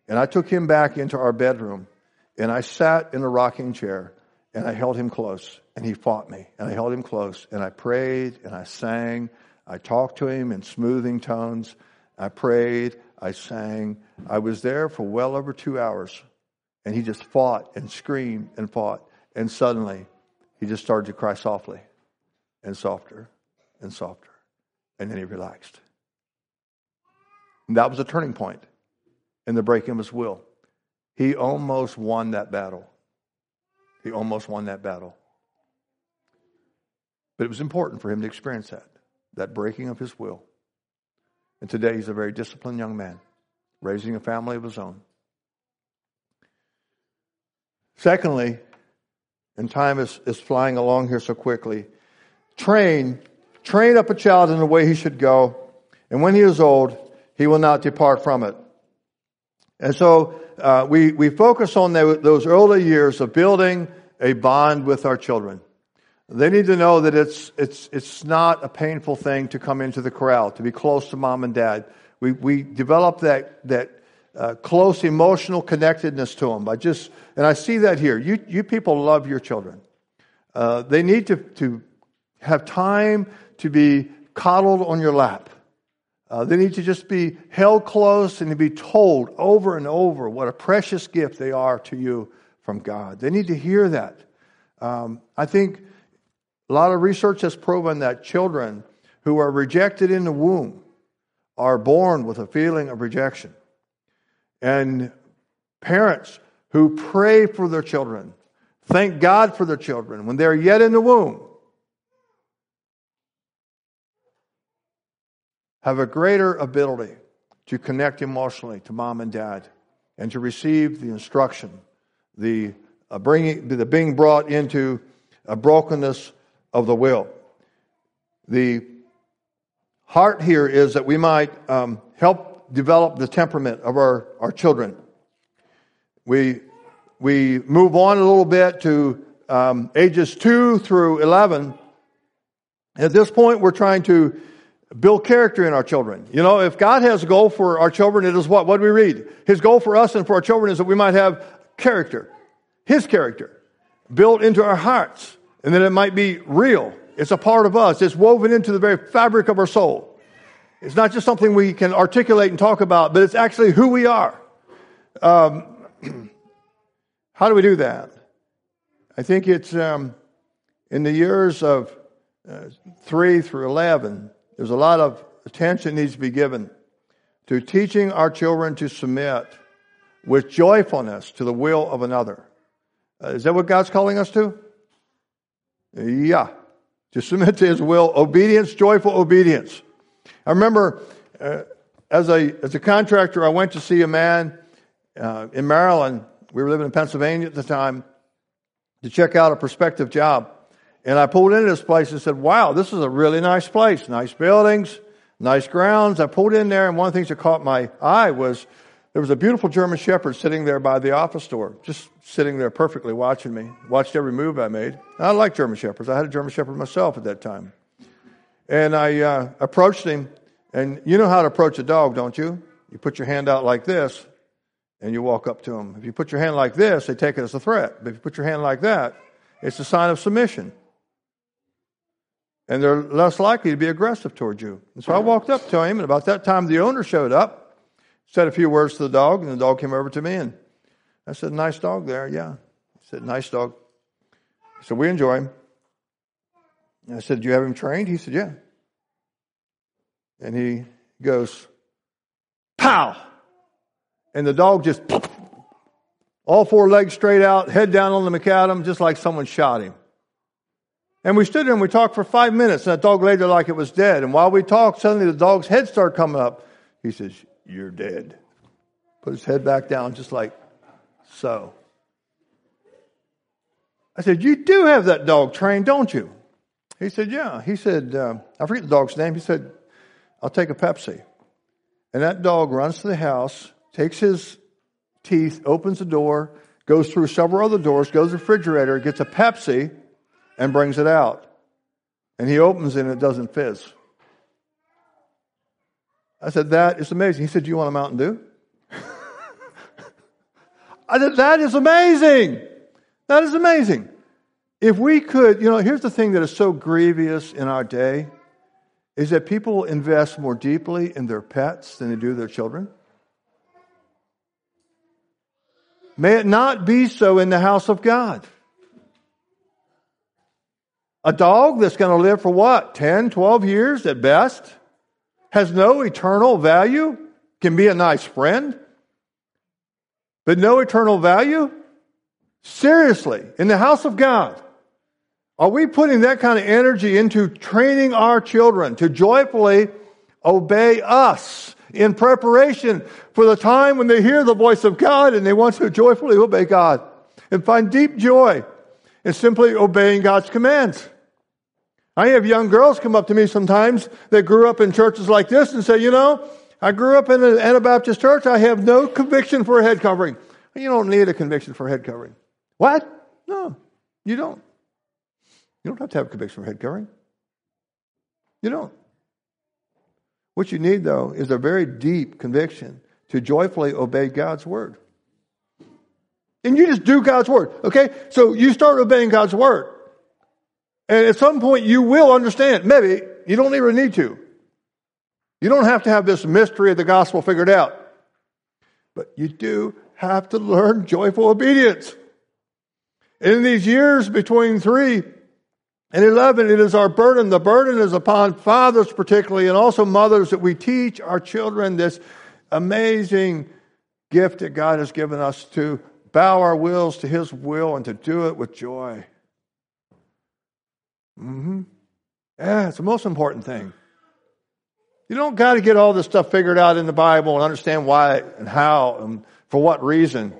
Speaker 1: And I took him back into our bedroom and I sat in a rocking chair and I held him close and he fought me and I held him close and I prayed and I sang. I talked to him in smoothing tones. I prayed. I sang. I was there for well over two hours and he just fought and screamed and fought. And suddenly he just started to cry softly and softer and softer. And then he relaxed. And that was a turning point in the breaking of his will. He almost won that battle. He almost won that battle. But it was important for him to experience that, that breaking of his will. And today he's a very disciplined young man, raising a family of his own. Secondly, and time is, is flying along here so quickly, train, train up a child in the way he should go, and when he is old, he will not depart from it. And so uh, we, we focus on the, those early years of building a bond with our children. They need to know that it's, it's, it's not a painful thing to come into the corral, to be close to mom and dad. We, we develop that, that uh, close emotional connectedness to them by just, and I see that here. You, you people love your children. Uh, they need to, to have time to be coddled on your lap. Uh, they need to just be held close and to be told over and over what a precious gift they are to you from God. They need to hear that. Um, I think a lot of research has proven that children who are rejected in the womb are born with a feeling of rejection. And parents who pray for their children, thank God for their children when they're yet in the womb, have a greater ability to connect emotionally to mom and dad and to receive the instruction, the, uh, bringing, the being brought into a brokenness of the will. The heart here is that we might um, help develop the temperament of our, our children. We, we move on a little bit to um, ages 2 through 11. At this point, we're trying to build character in our children. You know, if God has a goal for our children, it is what? What do we read? His goal for us and for our children is that we might have character, His character, built into our hearts, and that it might be real. It's a part of us. It's woven into the very fabric of our soul. It's not just something we can articulate and talk about, but it's actually who we are. Um, how do we do that? I think it's um, in the years of uh, 3 through 11, there's a lot of attention needs to be given to teaching our children to submit with joyfulness to the will of another. Uh, is that what God's calling us to? Yeah. To submit to his will, obedience, joyful obedience. I remember uh, as, a, as a contractor, I went to see a man uh, in Maryland. We were living in Pennsylvania at the time to check out a prospective job. And I pulled into this place and said, wow, this is a really nice place. Nice buildings, nice grounds. I pulled in there and one of the things that caught my eye was there was a beautiful German Shepherd sitting there by the office door, just sitting there perfectly watching me, watched every move I made. I like German Shepherds. I had a German Shepherd myself at that time. And I uh, approached him, and you know how to approach a dog, don't you? You put your hand out like this, and you walk up to him. If you put your hand like this, they take it as a threat. But if you put your hand like that, it's a sign of submission and they're less likely to be aggressive towards you. And so I walked up to him, and about that time the owner showed up, said a few words to the dog, and the dog came over to me, and I said, "Nice dog there, yeah." He said, "Nice dog." So we enjoy him. And I said, "Do you have him trained?" He said, "Yeah." And he goes, "Pow!" And the dog just all four legs straight out, head down on the macadam, just like someone shot him. And we stood there and we talked for five minutes, and that dog lay there like it was dead. And while we talked, suddenly the dog's head started coming up. He says, You're dead. Put his head back down, just like so. I said, You do have that dog trained, don't you? He said, Yeah. He said, uh, I forget the dog's name. He said, I'll take a Pepsi. And that dog runs to the house, takes his teeth, opens the door, goes through several other doors, goes to the refrigerator, gets a Pepsi and brings it out. And he opens it and it doesn't fizz. I said, That is amazing. He said, Do you want a Mountain Dew? I said, That is amazing. That is amazing. If we could, you know, here's the thing that is so grievous in our day is that people invest more deeply in their pets than they do their children. May it not be so in the house of God. A dog that's going to live for what? 10, 12 years at best? Has no eternal value? Can be a nice friend? But no eternal value? Seriously, in the house of God, are we putting that kind of energy into training our children to joyfully obey us in preparation for the time when they hear the voice of God and they want to joyfully obey God and find deep joy in simply obeying God's commands? I have young girls come up to me sometimes that grew up in churches like this and say, you know, I grew up in an Anabaptist church. I have no conviction for a head covering. You don't need a conviction for a head covering. What? No, you don't. You don't have to have a conviction for head covering. You don't. What you need, though, is a very deep conviction to joyfully obey God's word. And you just do God's word, okay? So you start obeying God's word. And at some point, you will understand. Maybe you don't even need to. You don't have to have this mystery of the gospel figured out. But you do have to learn joyful obedience. In these years between three and 11, it is our burden. The burden is upon fathers, particularly, and also mothers, that we teach our children this amazing gift that God has given us to bow our wills to His will and to do it with joy. Mm-hmm. Yeah, it's the most important thing. You don't got to get all this stuff figured out in the Bible and understand why and how and for what reason.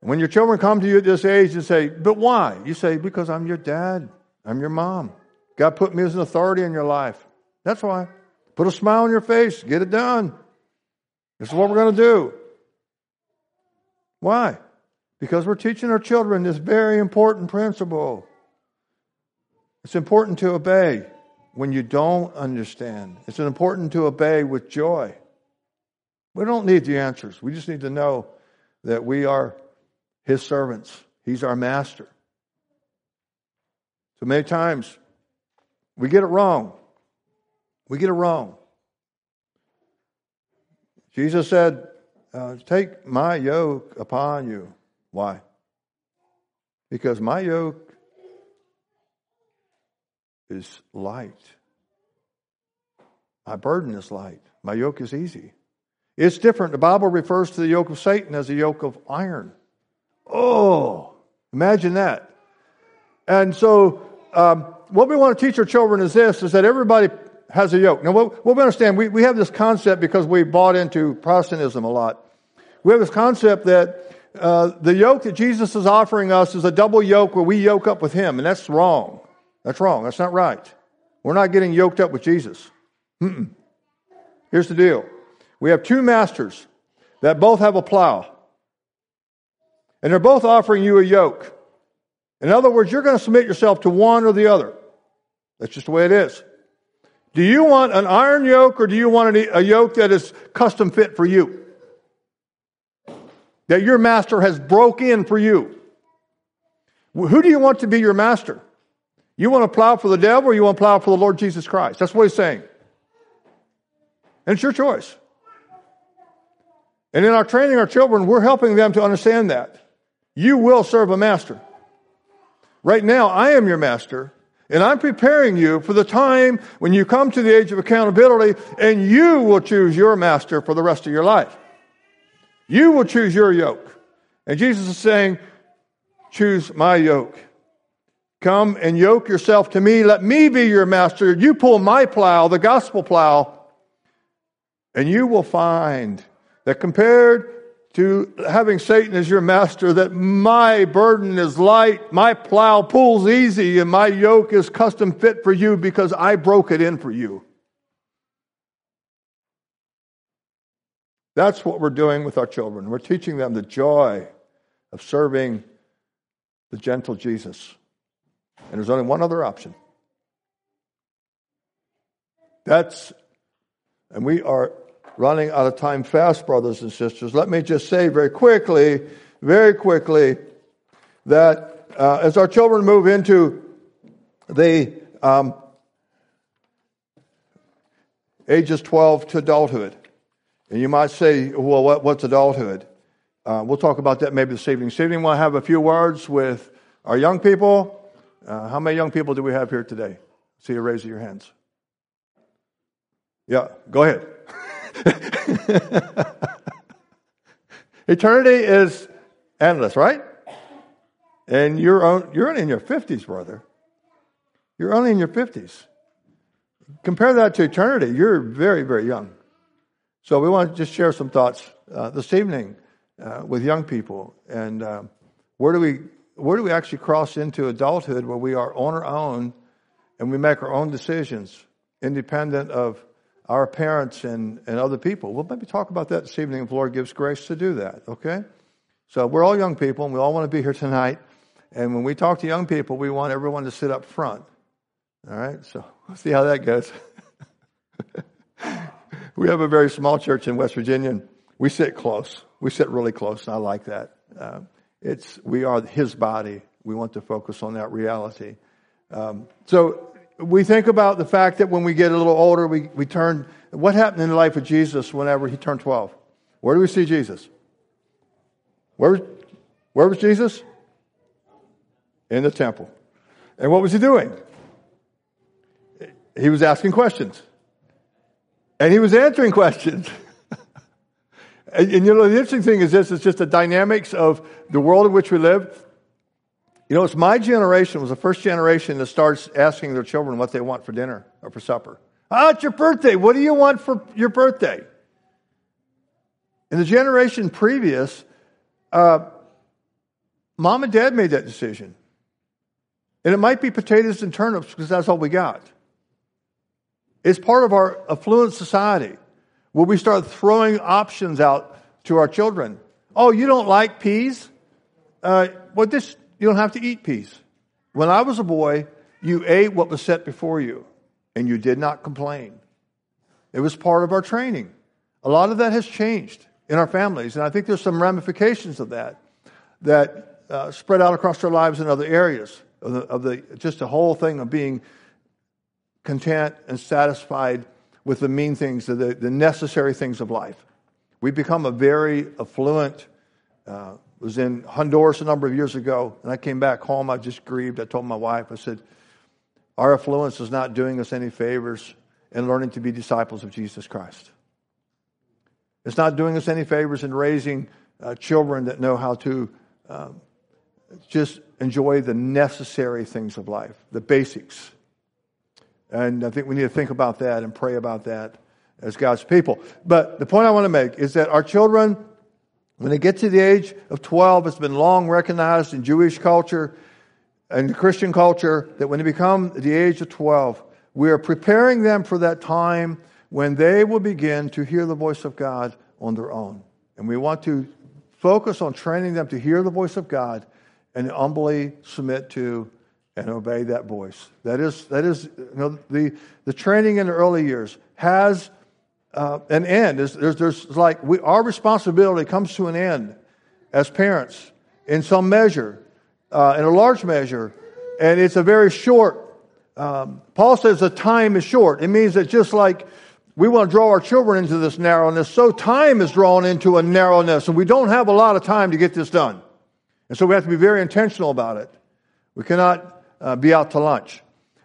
Speaker 1: When your children come to you at this age and say, But why? You say, Because I'm your dad. I'm your mom. God put me as an authority in your life. That's why. Put a smile on your face. Get it done. This is what we're going to do. Why? Because we're teaching our children this very important principle. It's important to obey when you don't understand. It's important to obey with joy. We don't need the answers. We just need to know that we are his servants. He's our master. So many times we get it wrong. We get it wrong. Jesus said, uh, Take my yoke upon you. Why? Because my yoke is light. My burden is light. My yoke is easy. It's different. The Bible refers to the yoke of Satan as a yoke of iron. Oh, imagine that. And so, um, what we want to teach our children is this: is that everybody has a yoke. Now, what, what we understand, we, we have this concept because we bought into Protestantism a lot. We have this concept that uh, the yoke that Jesus is offering us is a double yoke where we yoke up with Him, and that's wrong. That's wrong. That's not right. We're not getting yoked up with Jesus. Mm-mm. Here's the deal we have two masters that both have a plow, and they're both offering you a yoke. In other words, you're going to submit yourself to one or the other. That's just the way it is. Do you want an iron yoke or do you want a yoke that is custom fit for you? That your master has broke in for you. Who do you want to be your master? You want to plow for the devil or you want to plow for the Lord Jesus Christ? That's what he's saying. And it's your choice. And in our training our children, we're helping them to understand that. You will serve a master. Right now, I am your master, and I'm preparing you for the time when you come to the age of accountability and you will choose your master for the rest of your life. You will choose your yoke. And Jesus is saying, Choose my yoke. Come and yoke yourself to me. Let me be your master. You pull my plow, the gospel plow, and you will find that compared to having Satan as your master, that my burden is light, my plow pulls easy, and my yoke is custom fit for you because I broke it in for you. That's what we're doing with our children. We're teaching them the joy of serving the gentle Jesus. And there's only one other option. That's, and we are running out of time fast, brothers and sisters. Let me just say very quickly, very quickly, that uh, as our children move into the um, ages 12 to adulthood, and you might say, well, what, what's adulthood? Uh, we'll talk about that maybe this evening. This evening, we'll have a few words with our young people uh, how many young people do we have here today? See you raise your hands. Yeah, go ahead. Eternity is endless, right? And you're, on, you're only in your 50s, brother. You're only in your 50s. Compare that to eternity. You're very, very young. So we want to just share some thoughts uh, this evening uh, with young people. And uh, where do we where do we actually cross into adulthood where we are on our own and we make our own decisions independent of our parents and, and other people? We'll maybe talk about that this evening if the Lord gives grace to do that, okay? So we're all young people and we all want to be here tonight. And when we talk to young people, we want everyone to sit up front. All right? So we'll see how that goes. we have a very small church in West Virginia and we sit close. We sit really close, and I like that. Uh, it's, we are his body. We want to focus on that reality. Um, so we think about the fact that when we get a little older, we, we turn. What happened in the life of Jesus whenever he turned 12? Where do we see Jesus? Where where was Jesus? In the temple. And what was he doing? He was asking questions. And he was answering questions. And, and, you know, the interesting thing is this it's just the dynamics of the world in which we live. You know, it's my generation was the first generation that starts asking their children what they want for dinner or for supper. Ah, it's your birthday. What do you want for your birthday? In the generation previous, uh, mom and dad made that decision. And it might be potatoes and turnips because that's all we got. It's part of our affluent society where we start throwing options out to our children. Oh, you don't like peas? Uh, well, this, you don't have to eat peas. When I was a boy, you ate what was set before you and you did not complain. It was part of our training. A lot of that has changed in our families, and I think there's some ramifications of that that uh, spread out across our lives in other areas of the, of the just the whole thing of being content and satisfied with the mean things, the, the necessary things of life. We've become a very affluent. Uh, was in Honduras a number of years ago, and I came back home. I just grieved. I told my wife, I said, "Our affluence is not doing us any favors in learning to be disciples of Jesus Christ. It's not doing us any favors in raising uh, children that know how to um, just enjoy the necessary things of life, the basics." And I think we need to think about that and pray about that as God's people. But the point I want to make is that our children, when they get to the age of 12, it's been long recognized in Jewish culture and Christian culture that when they become the age of 12, we are preparing them for that time when they will begin to hear the voice of God on their own. And we want to focus on training them to hear the voice of God and humbly submit to and obey that voice. That is, that is you know, the, the training in the early years has uh, an end. There's, there's, there's like we, our responsibility comes to an end as parents in some measure, uh, in a large measure, and it's a very short. Um, Paul says the time is short. It means that just like we want to draw our children into this narrowness, so time is drawn into a narrowness, and we don't have a lot of time to get this done. And so we have to be very intentional about it. We cannot uh, be out to lunch.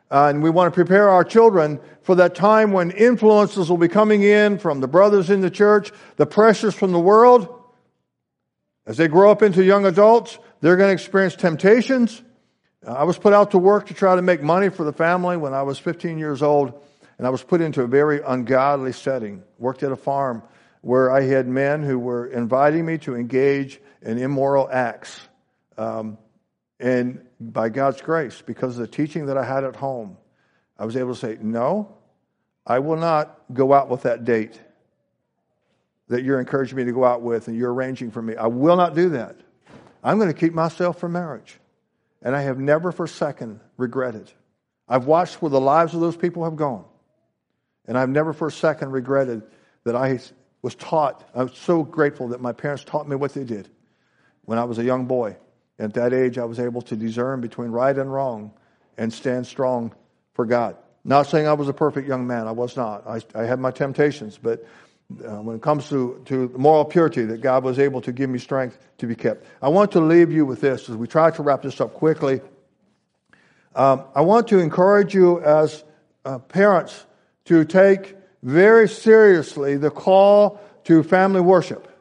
Speaker 1: Uh, and we want to prepare our children for that time when influences will be coming in from the brothers in the church, the pressures from the world. As they grow up into young adults, they're going to experience temptations. Uh, I was put out to work to try to make money for the family when I was 15 years old, and I was put into a very ungodly setting. Worked at a farm where I had men who were inviting me to engage in immoral acts. Um, and by God's grace, because of the teaching that I had at home, I was able to say, No, I will not go out with that date that you're encouraging me to go out with and you're arranging for me. I will not do that. I'm going to keep myself from marriage. And I have never for a second regretted. I've watched where the lives of those people have gone. And I've never for a second regretted that I was taught. I'm so grateful that my parents taught me what they did when I was a young boy. At that age, I was able to discern between right and wrong and stand strong for God. Not saying I was a perfect young man, I was not. I, I had my temptations, but uh, when it comes to, to moral purity, that God was able to give me strength to be kept. I want to leave you with this as we try to wrap this up quickly. Um, I want to encourage you as uh, parents to take very seriously the call to family worship.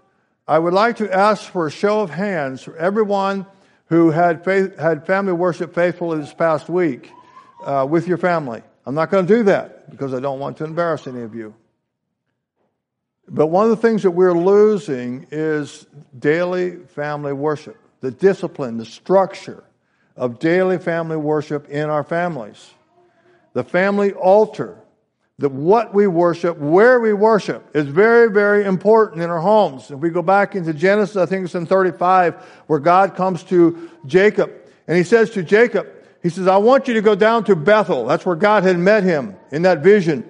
Speaker 1: I would like to ask for a show of hands for everyone who had, faith, had family worship faithfully this past week uh, with your family. I'm not going to do that because I don't want to embarrass any of you. But one of the things that we're losing is daily family worship, the discipline, the structure of daily family worship in our families. The family altar that what we worship, where we worship, is very, very important in our homes. If we go back into Genesis, I think it's in 35, where God comes to Jacob, and he says to Jacob, he says, I want you to go down to Bethel. That's where God had met him in that vision.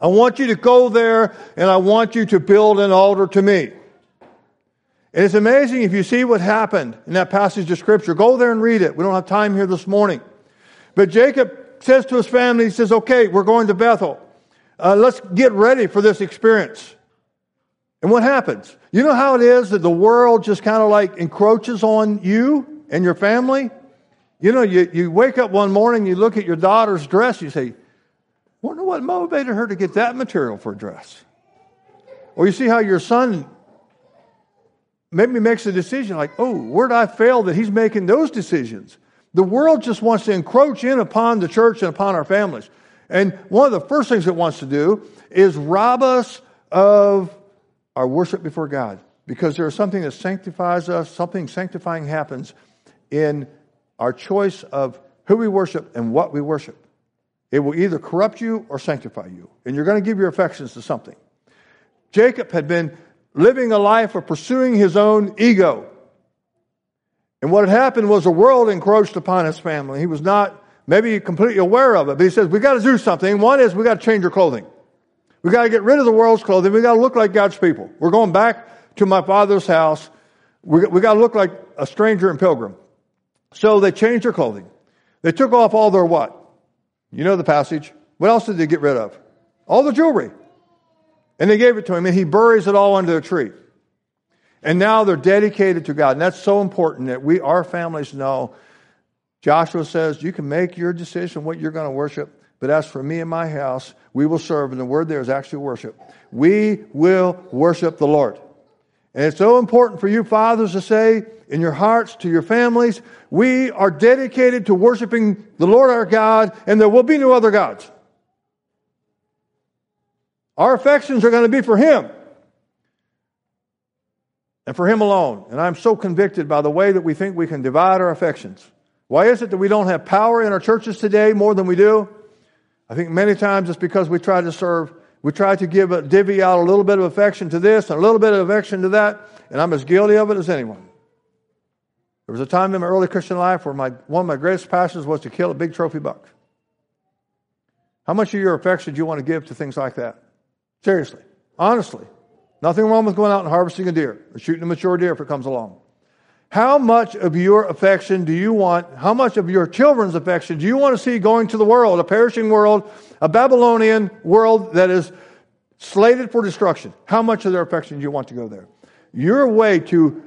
Speaker 1: I want you to go there, and I want you to build an altar to me. And it's amazing if you see what happened in that passage of Scripture. Go there and read it. We don't have time here this morning. But Jacob says to his family, he says, okay, we're going to Bethel. Uh, let's get ready for this experience. And what happens? You know how it is that the world just kind of like encroaches on you and your family? You know, you, you wake up one morning, you look at your daughter's dress, you say, wonder what motivated her to get that material for a dress. Or you see how your son maybe makes a decision like, oh, where did I fail that he's making those decisions? The world just wants to encroach in upon the church and upon our families. And one of the first things it wants to do is rob us of our worship before God. Because there is something that sanctifies us, something sanctifying happens in our choice of who we worship and what we worship. It will either corrupt you or sanctify you. And you're going to give your affections to something. Jacob had been living a life of pursuing his own ego. And what had happened was the world encroached upon his family. He was not maybe completely aware of it, but he says, we got to do something. One is we got to change our clothing. We got to get rid of the world's clothing. We got to look like God's people. We're going back to my father's house. We, we got to look like a stranger and pilgrim. So they changed their clothing. They took off all their what? You know the passage. What else did they get rid of? All the jewelry. And they gave it to him, and he buries it all under a tree. And now they're dedicated to God. And that's so important that we, our families, know. Joshua says, You can make your decision what you're going to worship, but as for me and my house, we will serve. And the word there is actually worship. We will worship the Lord. And it's so important for you fathers to say in your hearts to your families, we are dedicated to worshiping the Lord our God, and there will be no other gods. Our affections are going to be for Him and for Him alone. And I'm so convicted by the way that we think we can divide our affections. Why is it that we don't have power in our churches today more than we do? I think many times it's because we try to serve, we try to give a divvy out a little bit of affection to this and a little bit of affection to that, and I'm as guilty of it as anyone. There was a time in my early Christian life where my, one of my greatest passions was to kill a big trophy buck. How much of your affection do you want to give to things like that? Seriously, honestly. Nothing wrong with going out and harvesting a deer or shooting a mature deer if it comes along. How much of your affection do you want, how much of your children's affection do you want to see going to the world, a perishing world, a Babylonian world that is slated for destruction? How much of their affection do you want to go there? Your way to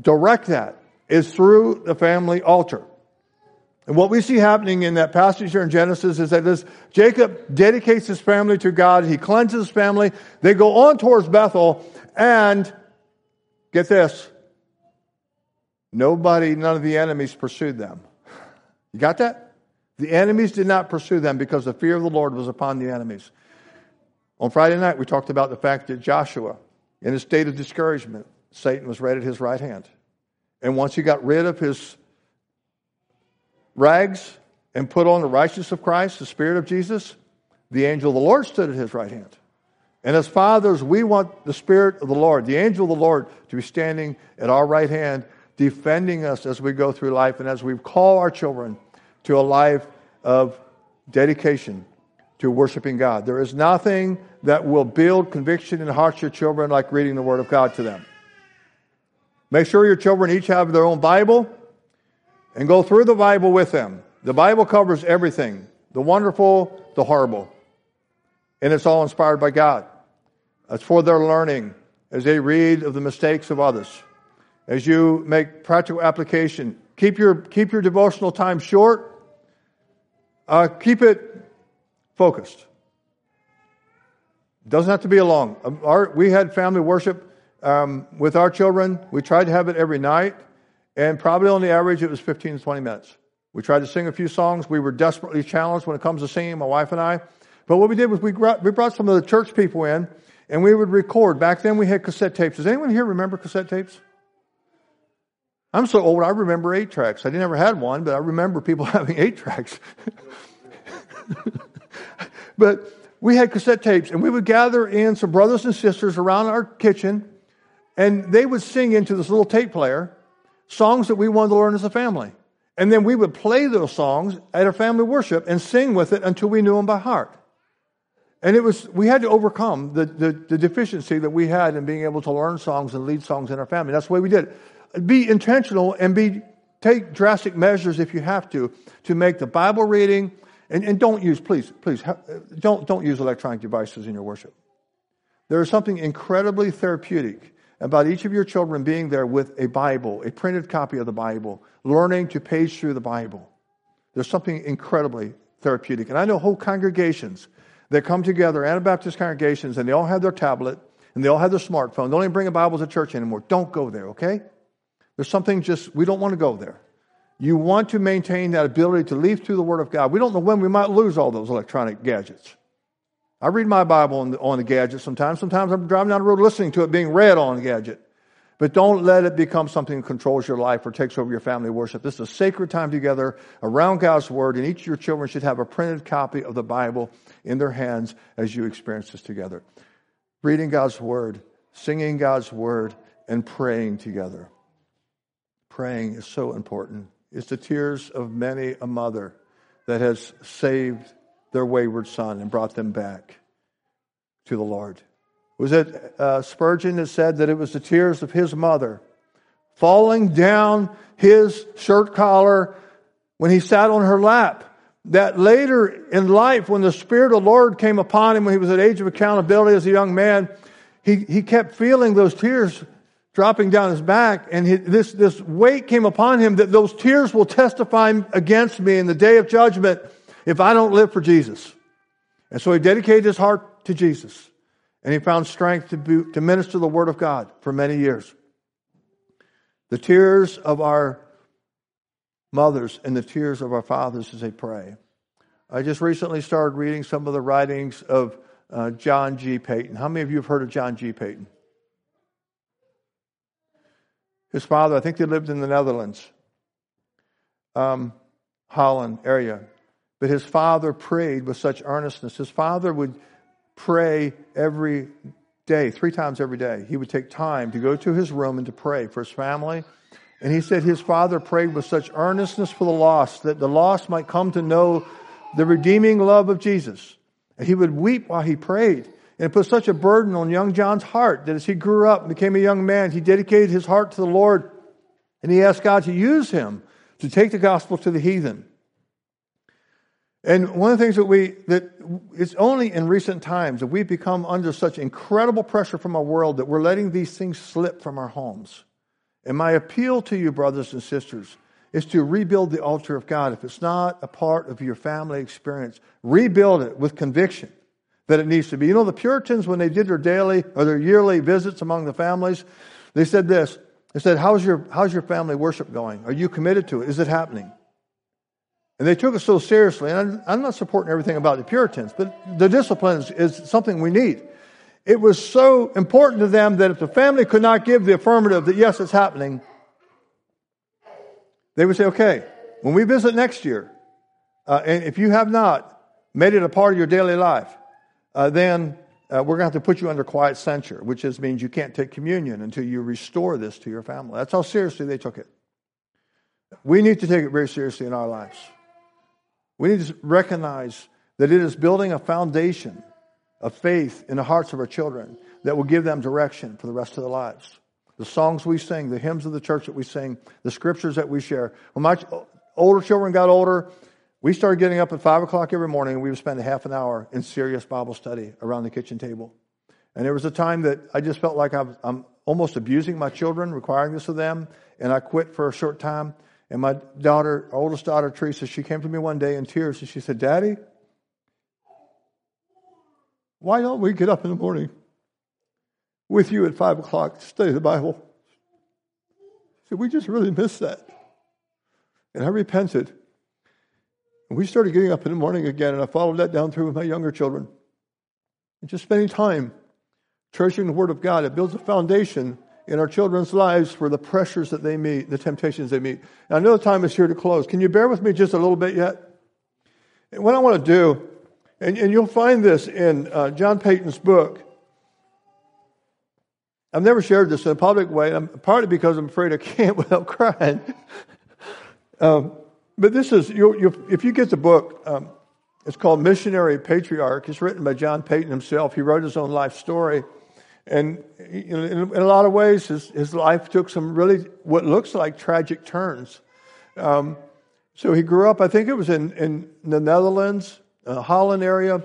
Speaker 1: direct that is through the family altar. And what we see happening in that passage here in Genesis is that this Jacob dedicates his family to God. He cleanses his family. They go on towards Bethel and get this. Nobody, none of the enemies pursued them. You got that? The enemies did not pursue them because the fear of the Lord was upon the enemies. On Friday night, we talked about the fact that Joshua, in a state of discouragement, Satan was right at his right hand. And once he got rid of his rags and put on the righteousness of Christ, the Spirit of Jesus, the angel of the Lord stood at his right hand. And as fathers, we want the Spirit of the Lord, the angel of the Lord, to be standing at our right hand, defending us as we go through life and as we call our children to a life of dedication to worshiping God. There is nothing that will build conviction in the hearts of your children like reading the Word of God to them. Make sure your children each have their own Bible and go through the Bible with them. The Bible covers everything the wonderful, the horrible. And it's all inspired by God. It's for their learning as they read of the mistakes of others. As you make practical application, keep your, keep your devotional time short. Uh, keep it focused. It doesn't have to be long. Um, our, we had family worship um, with our children. We tried to have it every night. And probably on the average, it was 15 to 20 minutes. We tried to sing a few songs. We were desperately challenged when it comes to singing, my wife and I. But what we did was we brought, we brought some of the church people in and we would record. Back then we had cassette tapes. Does anyone here remember cassette tapes? I'm so old, I remember eight tracks. I never had one, but I remember people having eight tracks. but we had cassette tapes and we would gather in some brothers and sisters around our kitchen and they would sing into this little tape player songs that we wanted to learn as a family. And then we would play those songs at our family worship and sing with it until we knew them by heart. And it was, we had to overcome the, the, the, deficiency that we had in being able to learn songs and lead songs in our family. That's the way we did it. Be intentional and be, take drastic measures if you have to, to make the Bible reading And, and don't use, please, please, don't, don't use electronic devices in your worship. There is something incredibly therapeutic about each of your children being there with a Bible, a printed copy of the Bible, learning to page through the Bible. There's something incredibly therapeutic. And I know whole congregations that come together, Anabaptist congregations, and they all have their tablet and they all have their smartphone. They Don't even bring a Bible to church anymore. Don't go there, okay? There's something just, we don't want to go there. You want to maintain that ability to leaf through the Word of God. We don't know when we might lose all those electronic gadgets. I read my Bible on the, on the gadget sometimes. Sometimes I'm driving down the road listening to it being read on the gadget. But don't let it become something that controls your life or takes over your family worship. This is a sacred time together around God's Word, and each of your children should have a printed copy of the Bible in their hands as you experience this together. Reading God's Word, singing God's Word, and praying together. Praying is so important. It's the tears of many a mother that has saved their wayward son and brought them back to the Lord. Was it uh, Spurgeon that said that it was the tears of his mother falling down his shirt collar when he sat on her lap? That later in life, when the Spirit of the Lord came upon him when he was at age of accountability as a young man, he, he kept feeling those tears dropping down his back, and he, this, this weight came upon him that those tears will testify against me in the day of judgment if I don't live for Jesus. And so he dedicated his heart to Jesus, and he found strength to, be, to minister the Word of God for many years. The tears of our mothers and the tears of our fathers as they pray. I just recently started reading some of the writings of uh, John G. Paton. How many of you have heard of John G. Paton? His father, I think they lived in the Netherlands, um, Holland area. But his father prayed with such earnestness. His father would pray every day, three times every day. He would take time to go to his room and to pray for his family. And he said his father prayed with such earnestness for the lost that the lost might come to know the redeeming love of Jesus. And he would weep while he prayed. And it put such a burden on young John's heart that as he grew up and became a young man, he dedicated his heart to the Lord and he asked God to use him to take the gospel to the heathen. And one of the things that we, that it's only in recent times that we've become under such incredible pressure from our world that we're letting these things slip from our homes. And my appeal to you, brothers and sisters, is to rebuild the altar of God. If it's not a part of your family experience, rebuild it with conviction that it needs to be. You know, the Puritans, when they did their daily or their yearly visits among the families, they said this. They said, How's your, how's your family worship going? Are you committed to it? Is it happening? And they took it so seriously. And I'm, I'm not supporting everything about the Puritans, but the discipline is, is something we need. It was so important to them that if the family could not give the affirmative that yes, it's happening, they would say, okay, when we visit next year, uh, and if you have not made it a part of your daily life, uh, then uh, we're going to have to put you under quiet censure, which is, means you can't take communion until you restore this to your family. That's how seriously they took it. We need to take it very seriously in our lives. We need to recognize that it is building a foundation of faith in the hearts of our children that will give them direction for the rest of their lives. The songs we sing, the hymns of the church that we sing, the scriptures that we share. When my older children got older, we started getting up at 5 o'clock every morning and we would spend a half an hour in serious Bible study around the kitchen table. And there was a time that I just felt like I'm, I'm almost abusing my children, requiring this of them, and I quit for a short time. And my daughter, oldest daughter, Teresa, she came to me one day in tears and she said, Daddy, why don't we get up in the morning with you at 5 o'clock to study the Bible? I said, We just really missed that. And I repented. And we started getting up in the morning again, and I followed that down through with my younger children. And just spending time treasuring the Word of God. It builds a foundation in our children's lives for the pressures that they meet, the temptations they meet. And I know the time is here to close. Can you bear with me just a little bit yet? And what I want to do, and, and you'll find this in uh, John Paton's book. I've never shared this in a public way, partly because I'm afraid I can't without crying. um, but this is, you, you, if you get the book, um, it's called Missionary Patriarch. It's written by John Paton himself. He wrote his own life story. And in, a lot of ways, his, his life took some really, what looks like tragic turns. Um, So he grew up, I think it was in, in the Netherlands, uh, Holland area.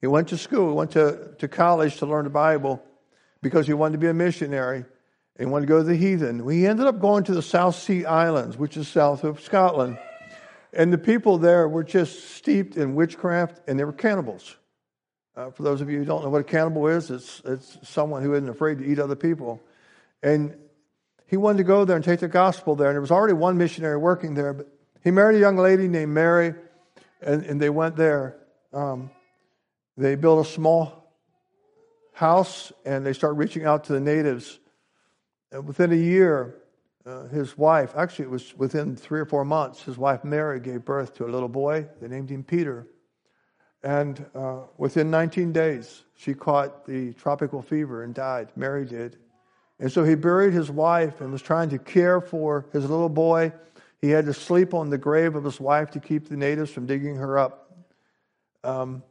Speaker 1: He went to school, he went to, to college to learn the Bible because he wanted to be a missionary and he wanted to go to the heathen. He ended up going to the South Sea Islands, which is south of Scotland. And the people there were just steeped in witchcraft and they were cannibals. Uh, for those of you who don't know what a cannibal is, it's, it's someone who isn't afraid to eat other people. And he wanted to go there and take the gospel there. And there was already one missionary working there, but he married a young lady named Mary, and, and they went there. Um, they built a small house and they started reaching out to the natives. And within a year, uh, his wife, actually, it was within three or four months, his wife Mary gave birth to a little boy. They named him Peter. And uh, within 19 days, she caught the tropical fever and died. Mary did. And so he buried his wife and was trying to care for his little boy. He had to sleep on the grave of his wife to keep the natives from digging her up. Um,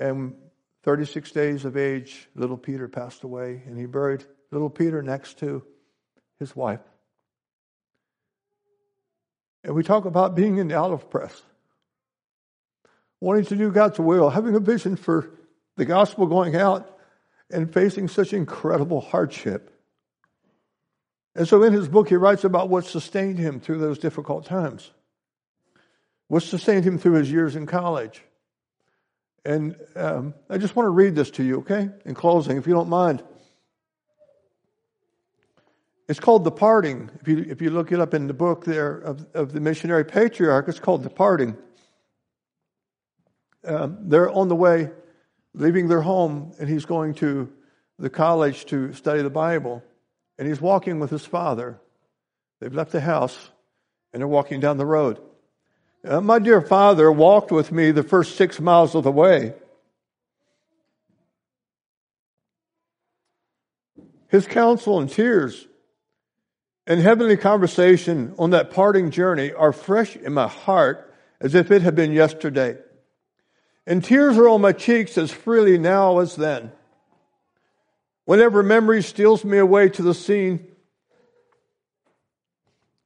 Speaker 1: and 36 days of age, little Peter passed away, and he buried little Peter next to his wife. And we talk about being in the olive press, wanting to do God's will, having a vision for the gospel going out, and facing such incredible hardship. And so in his book, he writes about what sustained him through those difficult times, what sustained him through his years in college. And um, I just want to read this to you, okay? In closing, if you don't mind. It's called The Parting. If you, if you look it up in the book there of, of the missionary patriarch, it's called The Parting. Um, they're on the way, leaving their home, and he's going to the college to study the Bible and he's walking with his father. They've left the house and they're walking down the road. Uh, my dear father walked with me the first six miles of the way. His counsel and tears and heavenly conversation on that parting journey are fresh in my heart as if it had been yesterday. And tears are on my cheeks as freely now as then. Whenever memory steals me away to the scene,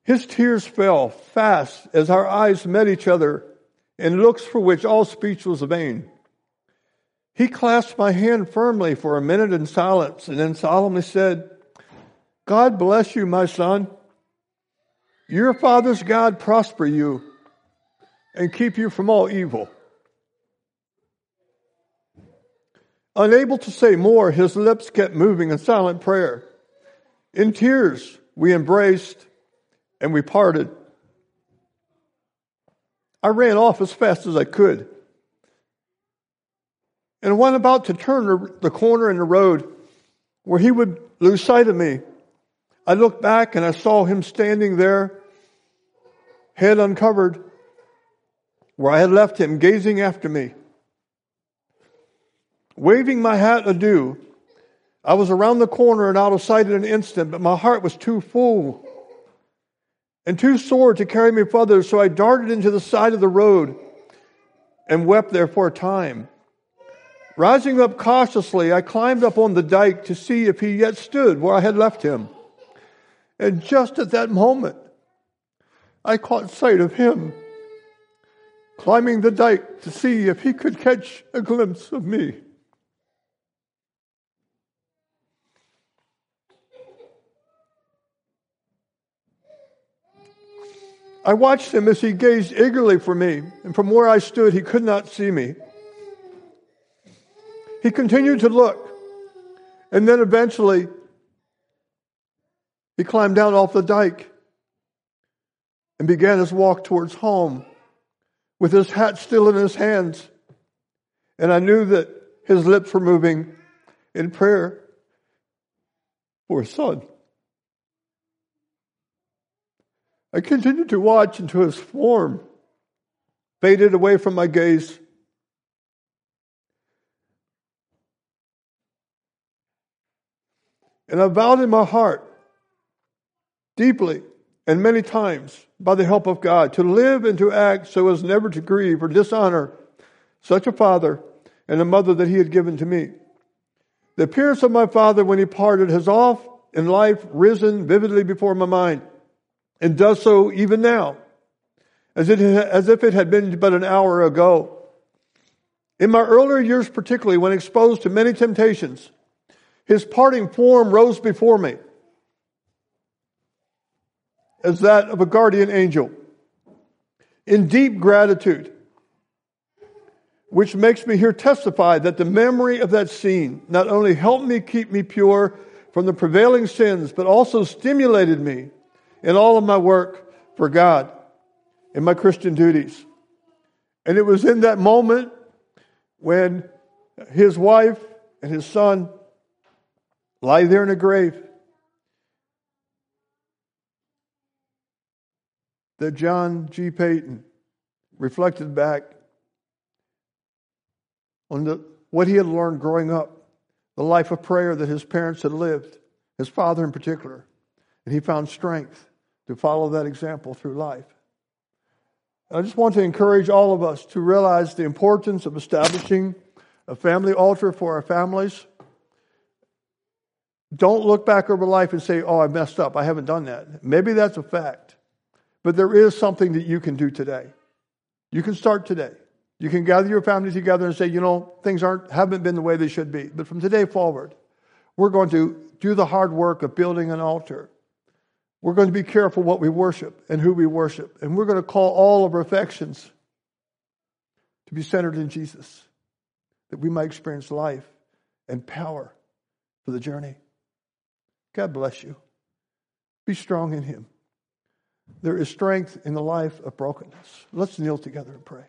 Speaker 1: his tears fell fast as our eyes met each other in looks for which all speech was vain. He clasped my hand firmly for a minute in silence and then solemnly said, God bless you, my son. Your father's God prosper you and keep you from all evil. Unable to say more, his lips kept moving in silent prayer. In tears, we embraced and we parted. I ran off as fast as I could. And when about to turn the corner in the road where he would lose sight of me, I looked back and I saw him standing there, head uncovered, where I had left him, gazing after me. Waving my hat adieu, I was around the corner and out of sight in an instant, but my heart was too full and too sore to carry me further, so I darted into the side of the road and wept there for a time. Rising up cautiously, I climbed up on the dike to see if he yet stood where I had left him. And just at that moment, I caught sight of him climbing the dike to see if he could catch a glimpse of me. I watched him as he gazed eagerly for me, and from where I stood, he could not see me. He continued to look, and then eventually, he climbed down off the dike and began his walk towards home with his hat still in his hands. And I knew that his lips were moving in prayer for his son. I continued to watch until his form faded away from my gaze. And I vowed in my heart, deeply and many times, by the help of God, to live and to act so as never to grieve or dishonor such a father and a mother that he had given to me. The appearance of my father when he parted has oft in life risen vividly before my mind and does so even now. as, it, as if it had been but an hour ago. In my earlier years, particularly when exposed to many temptations, his parting form rose before me as that of a guardian angel in deep gratitude, which makes me here testify that the memory of that scene not only helped me keep me pure from the prevailing sins, but also stimulated me in all of my work for God in my Christian duties. And it was in that moment when his wife and his son lie there in a grave that John G. Paton reflected back on the, what he had learned growing up, the life of prayer that his parents had lived, his father in particular. And he found strength to follow that example through life. I just want to encourage all of us to realize the importance of establishing a family altar for our families. Don't look back over life and say, oh, I messed up. I haven't done that. Maybe that's a fact. But there is something that you can do today. You can start today. You can gather your family together and say, you know, things aren't, haven't been the way they should be. But from today forward, we're going to do the hard work of building an altar we're going to be careful what we worship and who we worship. And we're going to call all of our affections to be centered in Jesus, that we might experience life and power for the journey. God bless you. Be strong in Him. There is strength in the life of brokenness. Let's kneel together and pray.